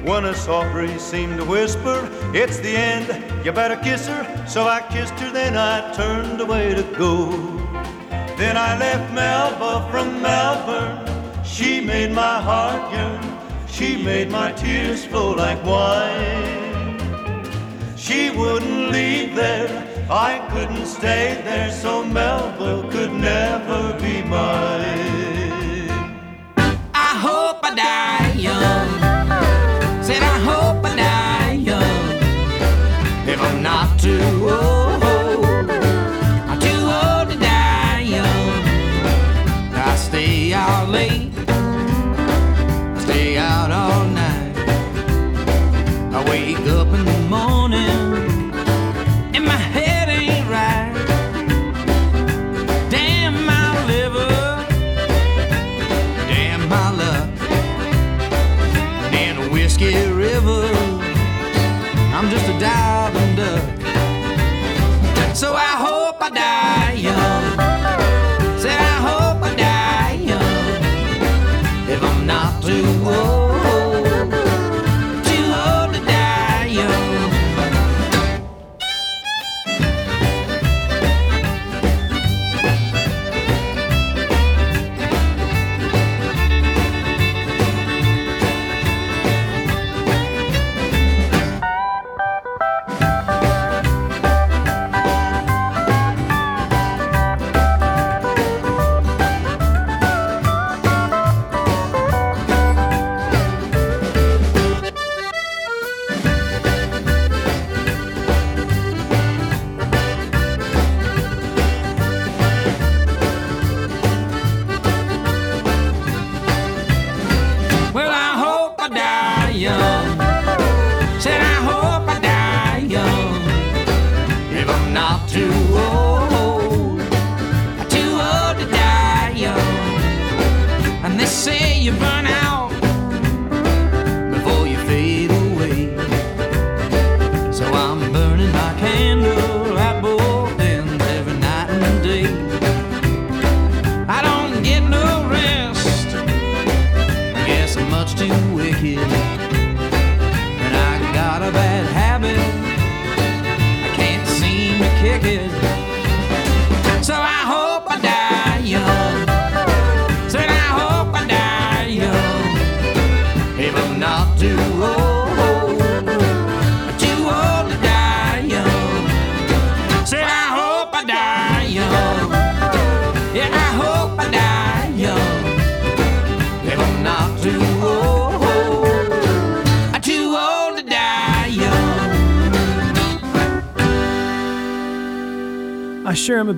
When a soft breeze seemed to whisper, It's the end, you better kiss her. So I kissed her, then I turned away to go. Then I left Melba from Melbourne. She made my heart yearn. She made my tears flow like wine. She wouldn't leave there. I couldn't stay there, so Melba could never be mine. I hope I die young. So I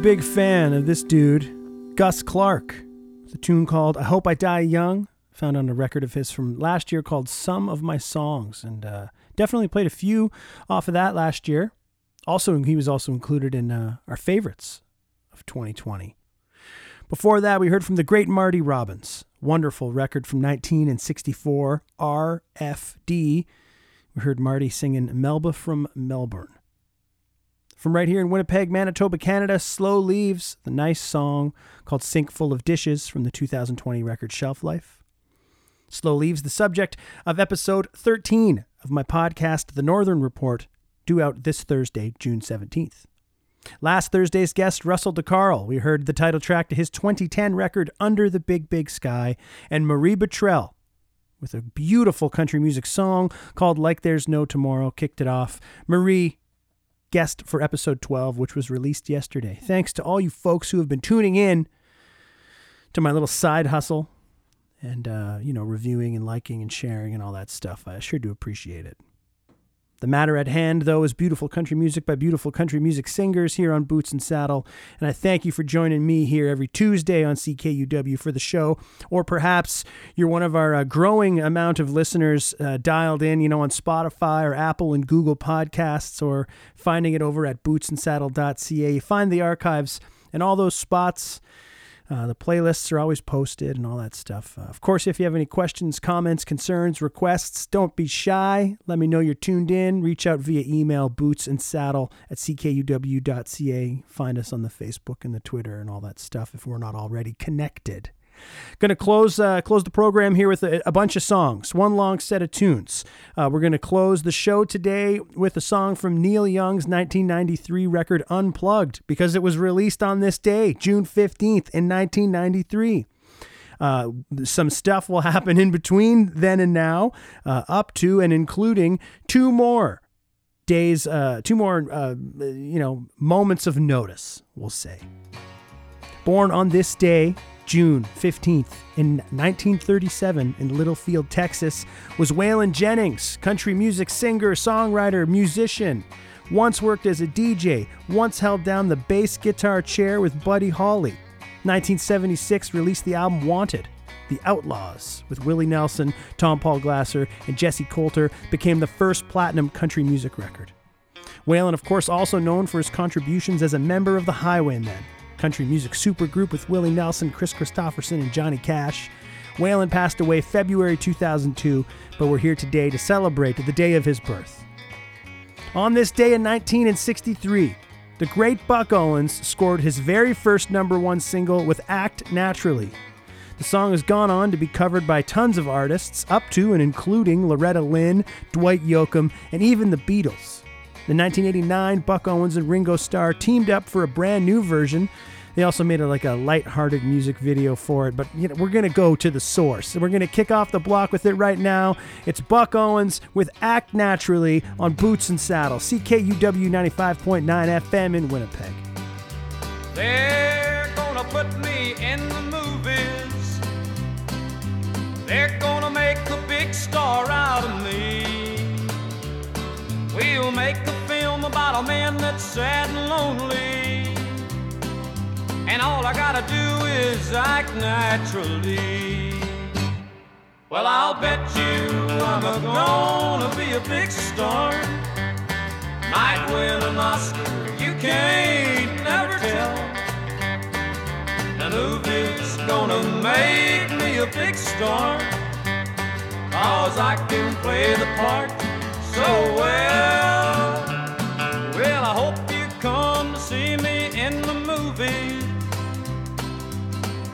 big fan of this dude, Gus Clark. It's a tune called I Hope I Die Young, found on a record of his from last year called Some of My Songs, and uh, definitely played a few off of that last year. Also, he was also included in uh, our favorites of 2020. Before that, we heard from the great Marty Robbins. Wonderful record from 1964, RFD. We heard Marty singing Melba from Melbourne. From right here in Winnipeg, Manitoba, Canada, Slow Leaves, the nice song called Sink Full of Dishes from the 2020 record Shelf Life. Slow Leaves, the subject of episode 13 of my podcast, The Northern Report, due out this Thursday, June 17th. Last Thursday's guest, Russell deCarle. We heard the title track to his 2010 record, Under the Big Big Sky, and Marie Bottrell with a beautiful country music song called Like There's No Tomorrow kicked it off. Marie, guest for episode 12, which was released yesterday. Thanks to all you folks who have been tuning in to my little side hustle and, uh, you know, reviewing and liking and sharing and all that stuff. I sure do appreciate it. The matter at hand, though, is beautiful country music by beautiful country music singers here on Boots and Saddle. And I thank you for joining me here every Tuesday on CKUW for the show. Or perhaps you're one of our uh, growing amount of listeners uh, dialed in, you know, on Spotify or Apple and Google Podcasts or finding it over at bootsandsaddle.ca. You find the archives and all those spots. Uh, the playlists are always posted and all that stuff. Uh, of course, if you have any questions, comments, concerns, requests, don't be shy. Let me know you're tuned in. Reach out via email, boots and saddle at ckuw.ca. Find us on the Facebook and the Twitter and all that stuff if we're not already connected. Going to close uh, close the program here with a, a, bunch of songs, one long set of tunes. Uh, we're going to close the show today with a song from Neil Young's 1993 record Unplugged because it was released on this day, June 15th in 1993. Uh, some stuff will happen in between then and now, uh, up to and including two more days, uh, two more, uh, you know, moments of notice, we'll say. Born on this day, June 15th, in 1937, in Littlefield, Texas, was Waylon Jennings, country music singer, songwriter, musician. Once worked as a DJ, once held down the bass guitar chair with Buddy Holly. 1976 released the album Wanted. The Outlaws, with Willie Nelson, Tompall Glaser, and Jessi Colter, became the first platinum country music record. Waylon, of course, also known for his contributions as a member of the Highwaymen country music supergroup with Willie Nelson, Kris Kristofferson, and Johnny Cash. Waylon passed away February 2002, but we're here today to celebrate the day of his birth. On this day in 1963, the great Buck Owens scored his very first number one single with Act Naturally. The song has gone on to be covered by tons of artists, up to and including Loretta Lynn, Dwight Yoakam, and even the Beatles. In 1989, Buck Owens and Ringo Starr teamed up for a brand new version. They also made a, like a light-hearted music video for it, but you know, we're to go to the source. We're to kick off the block with it right now. It's Buck Owens with Act Naturally on Boots and Saddle, CKUW 95.9 FM in Winnipeg. They're gonna put me in the movies. They're gonna make a big star out of me. We'll make a film about a man that's sad and lonely. And all I gotta do is act naturally. Well, I'll bet you I'm a gonna be a big star. Might win an Oscar, you can't never tell. The movie's gonna make me a big star. Cause I can play the part so well. Well,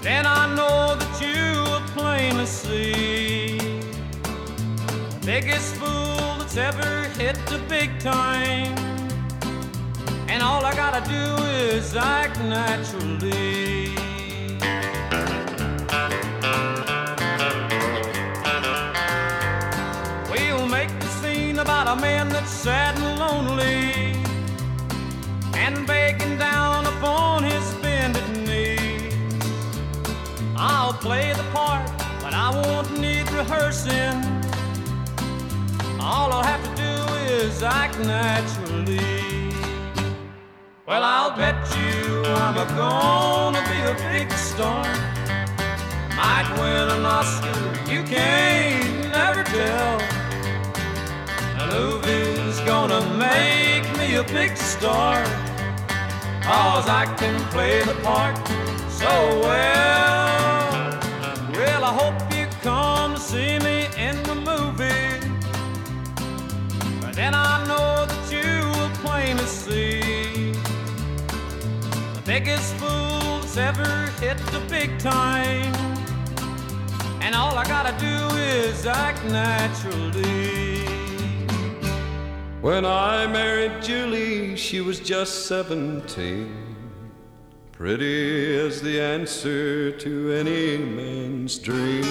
Then I know that you will plainly see the biggest fool that's ever hit the big time. And all I gotta do is act naturally. We'll make the scene about a man that's sad and lonely and begging down upon his. I'll play the part, but I won't need rehearsing. All I'll have to do is act naturally. Well, I'll bet you I'm a gonna be a big star. Might win an Oscar, you can't never tell. Movie's gonna make me a big star. Cause I can play the part so well. I hope you come to see me in the movie. Then I know that you will plainly see the biggest fool that's ever hit the big time. And all I gotta do is act naturally. When I married Julie, she was just 17. Pretty as the answer to any man's dream.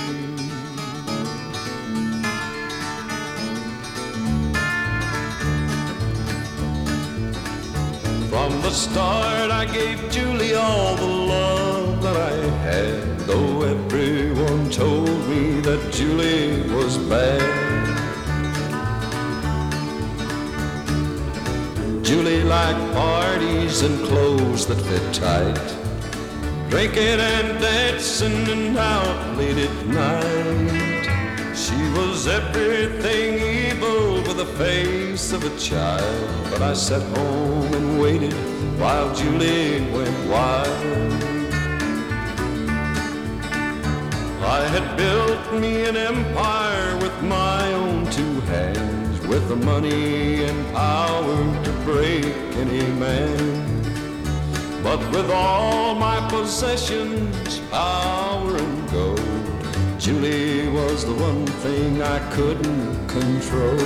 From the start, I gave Julie all the love that I had, though everyone told me that Julie was bad. Julie liked parties and clothes that fit tight, drinking and dancing and out late at night. She was everything evil with the face of a child, but I sat home and waited while Julie went wild. I had built me an empire with my own two hands, with the money and power to break any man. But with all my possessions, power and gold, Julie was the one thing I couldn't control.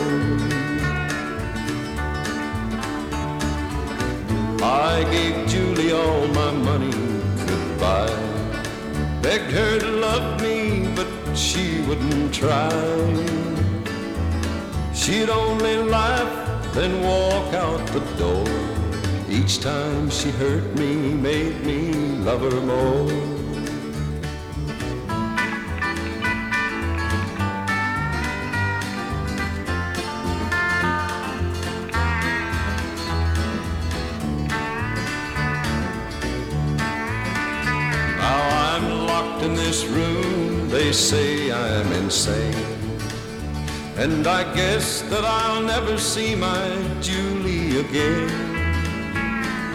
I gave Julie all my money buy. Begged her to love me, but she wouldn't try. She'd only laugh, then walk out the door. Each time she hurt me, made me love her more. Now I'm locked in this room, they say I'm insane. And I guess that I'll never see my Julie again.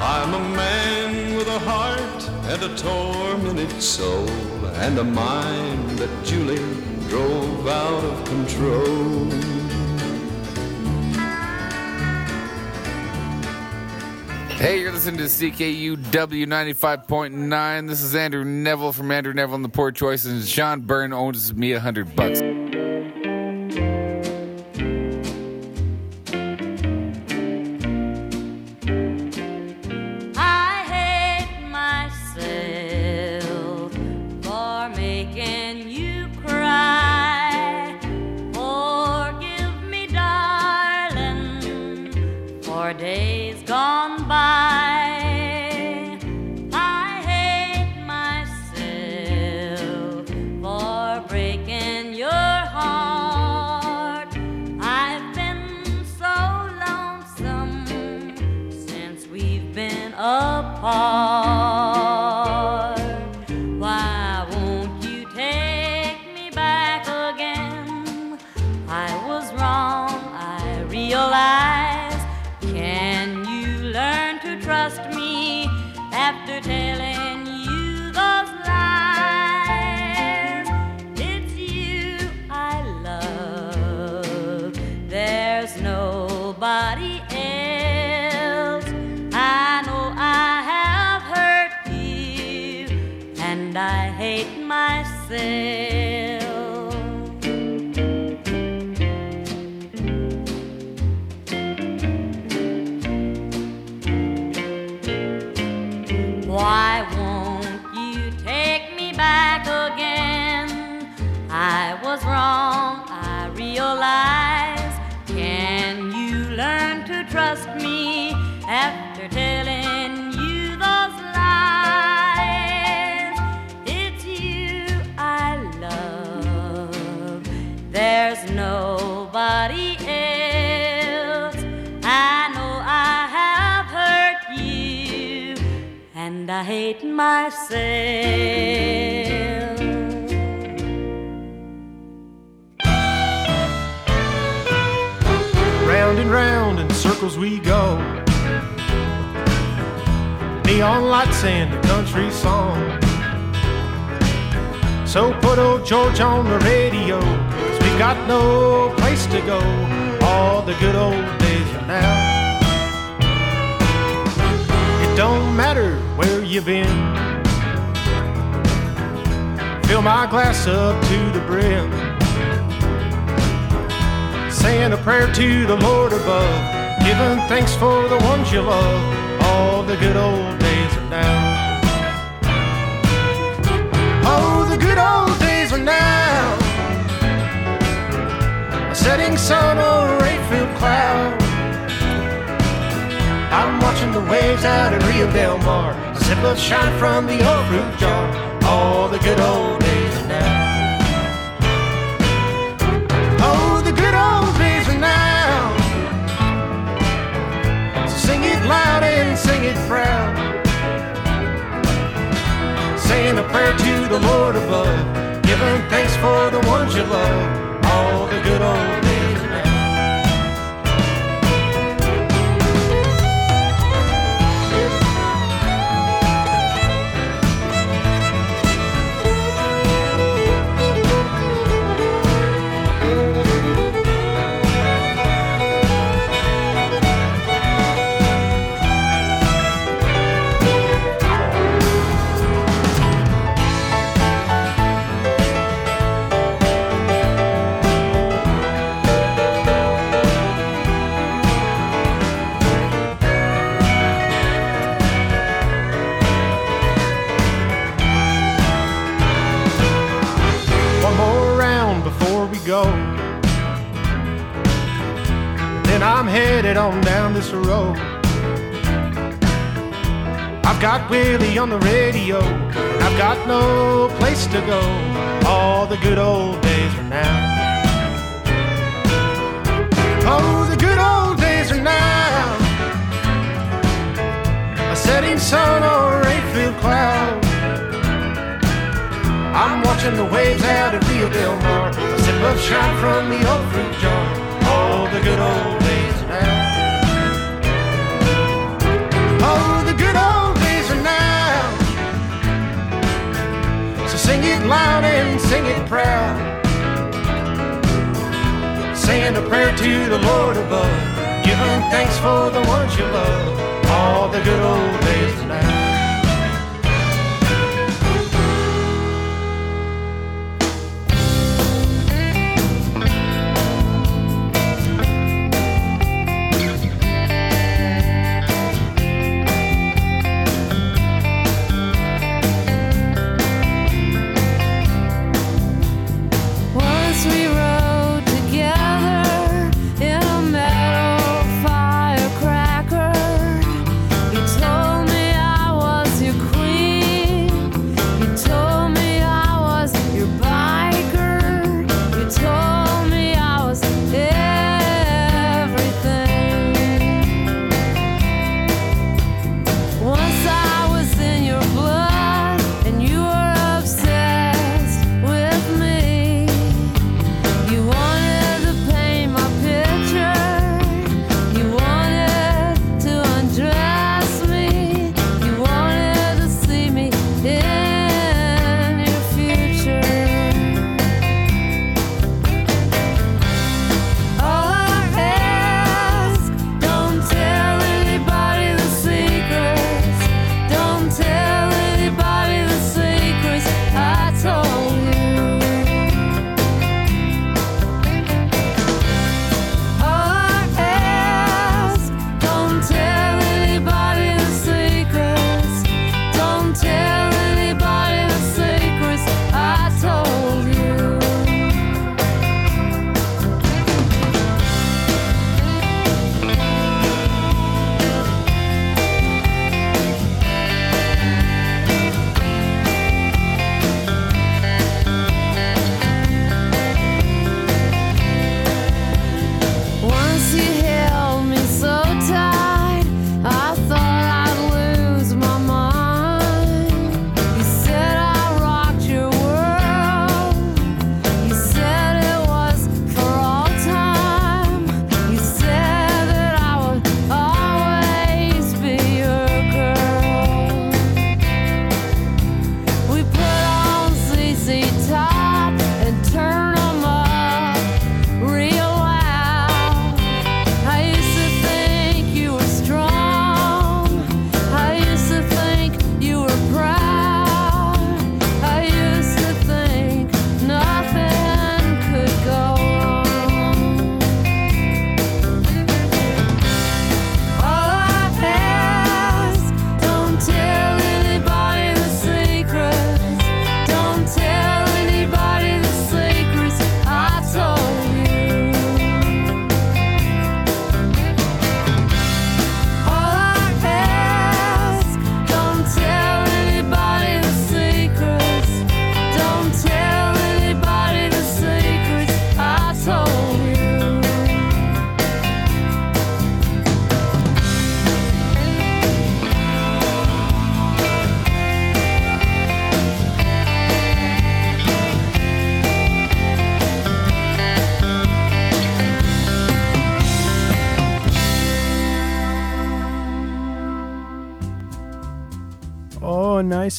I'm a man with a heart and a tormented soul, and a mind that Julie drove out of control. Hey, you're listening to CKUW 95.9. This is Andrew Neville from Andrew Neville and the Poor Choices. And Sean Burns owes me a hundred bucks. There's nobody else. I know I have hurt you, and I hate myself. Round and round in circles we go. Neon lights and a country song. So put old George on the radio, got no place to go. All the good old days are now. It don't matter where you've been. Fill my glass up to the brim. Saying a prayer to the Lord above, giving thanks for the ones you love. All the good old days are now. Oh, the good old days are now. Setting sun or rain-filled cloud. I'm watching the waves out at Rio Del Mar. Of shine from the old fruit jar. All the good old days are now. Oh, the good old days are now. So sing it loud and sing it proud. Saying a prayer to the Lord above, giving thanks for the ones you love. All the good old go. Then I'm headed on down this road. I've got Willie on the radio. I've got no place to go. All the good old days are now. Oh, the good old days are now. A setting sun or a rain-filled cloud. I'm watching the waves out at Rio Del Mar. Of shine from the old fruit jar. All the good old days are now. Oh, the good old days are now. So sing it loud and sing it proud. Saying a prayer to the Lord above. Giving thanks for the ones you love. All the good old days are now.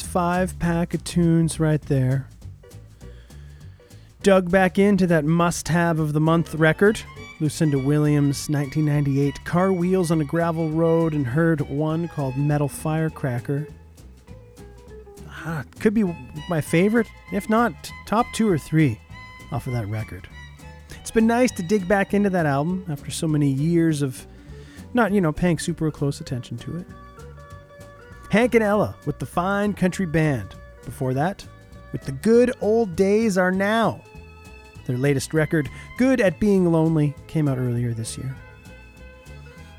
Five pack of tunes right there. Dug back into that must have of the month record, Lucinda Williams, 1998, Car Wheels on a Gravel Road, and heard one called Metal Firecracker. Ah, could be my favorite, if not top two or three off of that record. It's been nice to dig back into that album after so many years of not, you know, paying super close attention to it. Hank and Ella with the Fine Country Band. Before that, with The Good Old Days Are Now. Their latest record, Good at Being Lonely, came out earlier this year.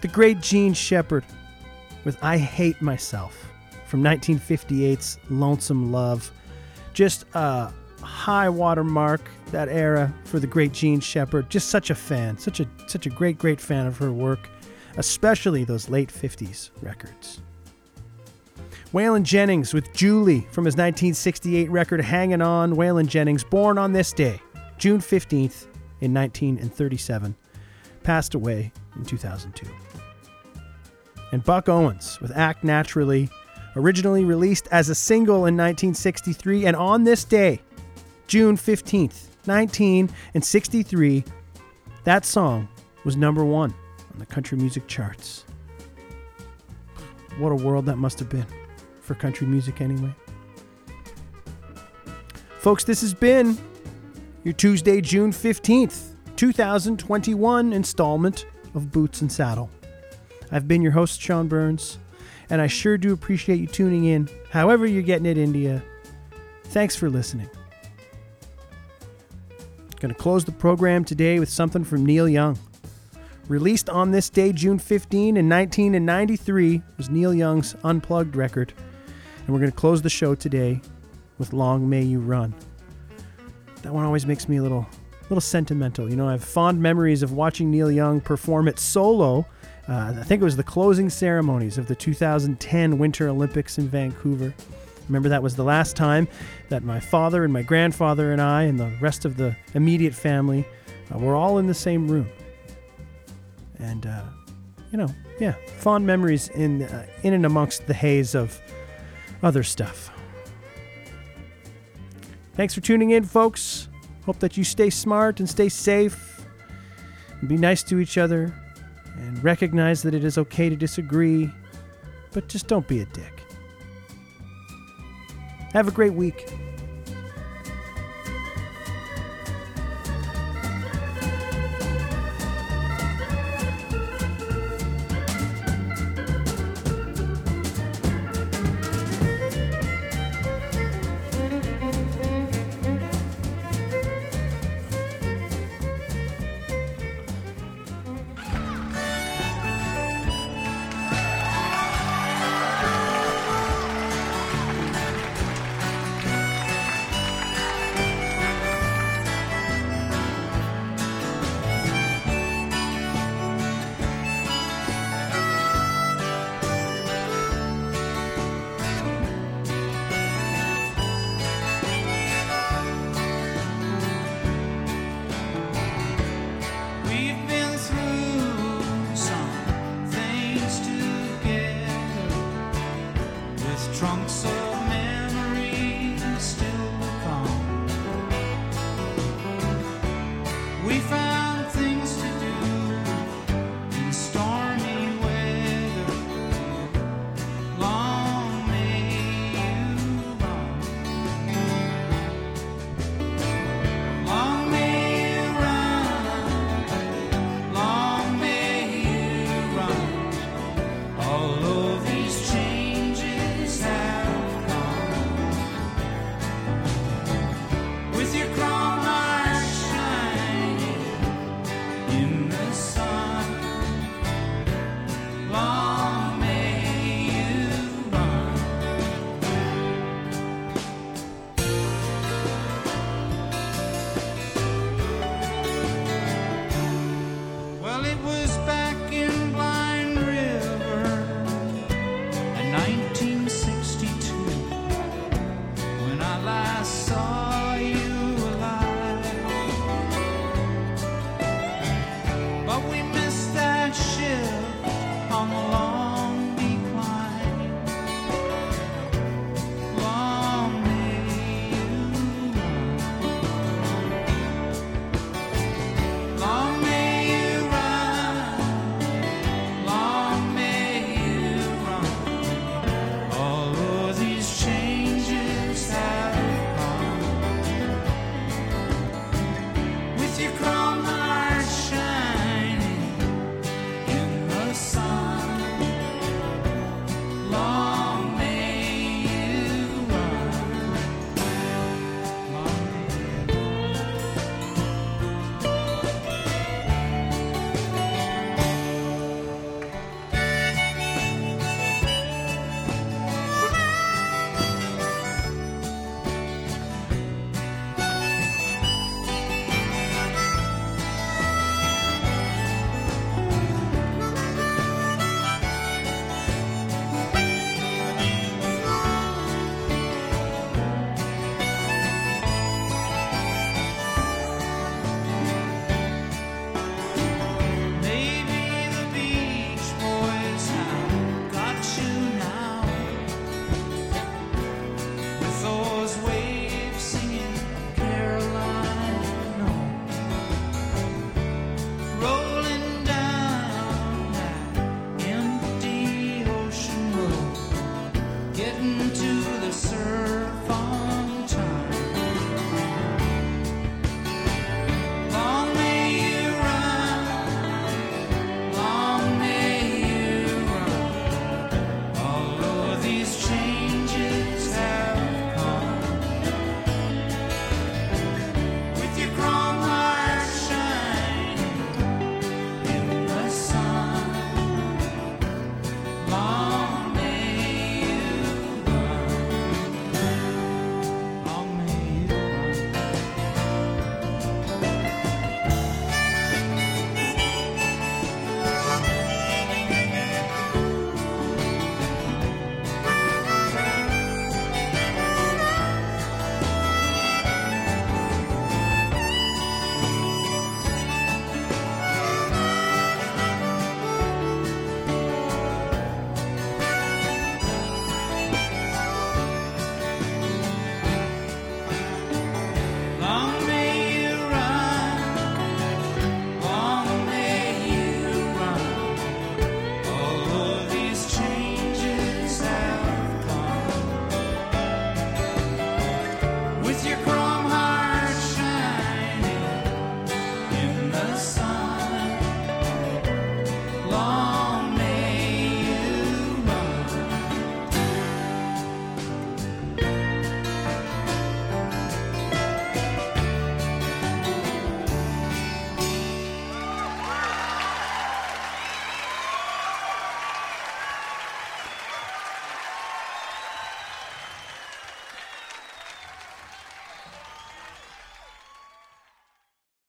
The great Jean Shepard with I Hate Myself from 1958's Lonesome Love. Just a high water mark that era for the great Jean Shepard. Just such a fan, such a such a great great fan of her work, especially those late 50s records. Waylon Jennings with Julie from his 1968 record Hanging On. Waylon Jennings, born on this day, June 15th in 1937, passed away in 2002. And Buck Owens with Act Naturally, originally released as a single in 1963, and on this day, June 15th, 1963, that song was number one on the country music charts. What a world that must have been for country music, anyway. Folks, this has been your Tuesday, June 15th, 2021 installment of Boots and Saddle. I've been your host, Sean Burns, and I sure do appreciate you tuning in, however you're getting it, India. Thanks for listening. Going to close the program today with something from Neil Young. Released on this day, June 15 in 1993, was Neil Young's Unplugged record. And we're going to close the show today with Long May You Run. That one always makes me a little little sentimental. You know, I have fond memories of watching Neil Young perform it solo. Uh, I think it was the closing ceremonies of the 2010 Winter Olympics in Vancouver. Remember, that was the last time that my father and my grandfather and I and the rest of the immediate family uh, were all in the same room. And, uh, you know, yeah, fond memories in, uh, in and amongst the haze of other stuff. Thanks for tuning in, folks. Hope that you stay smart and stay safe and be nice to each other and recognize that it is okay to disagree, but just don't be a dick. Have a great week.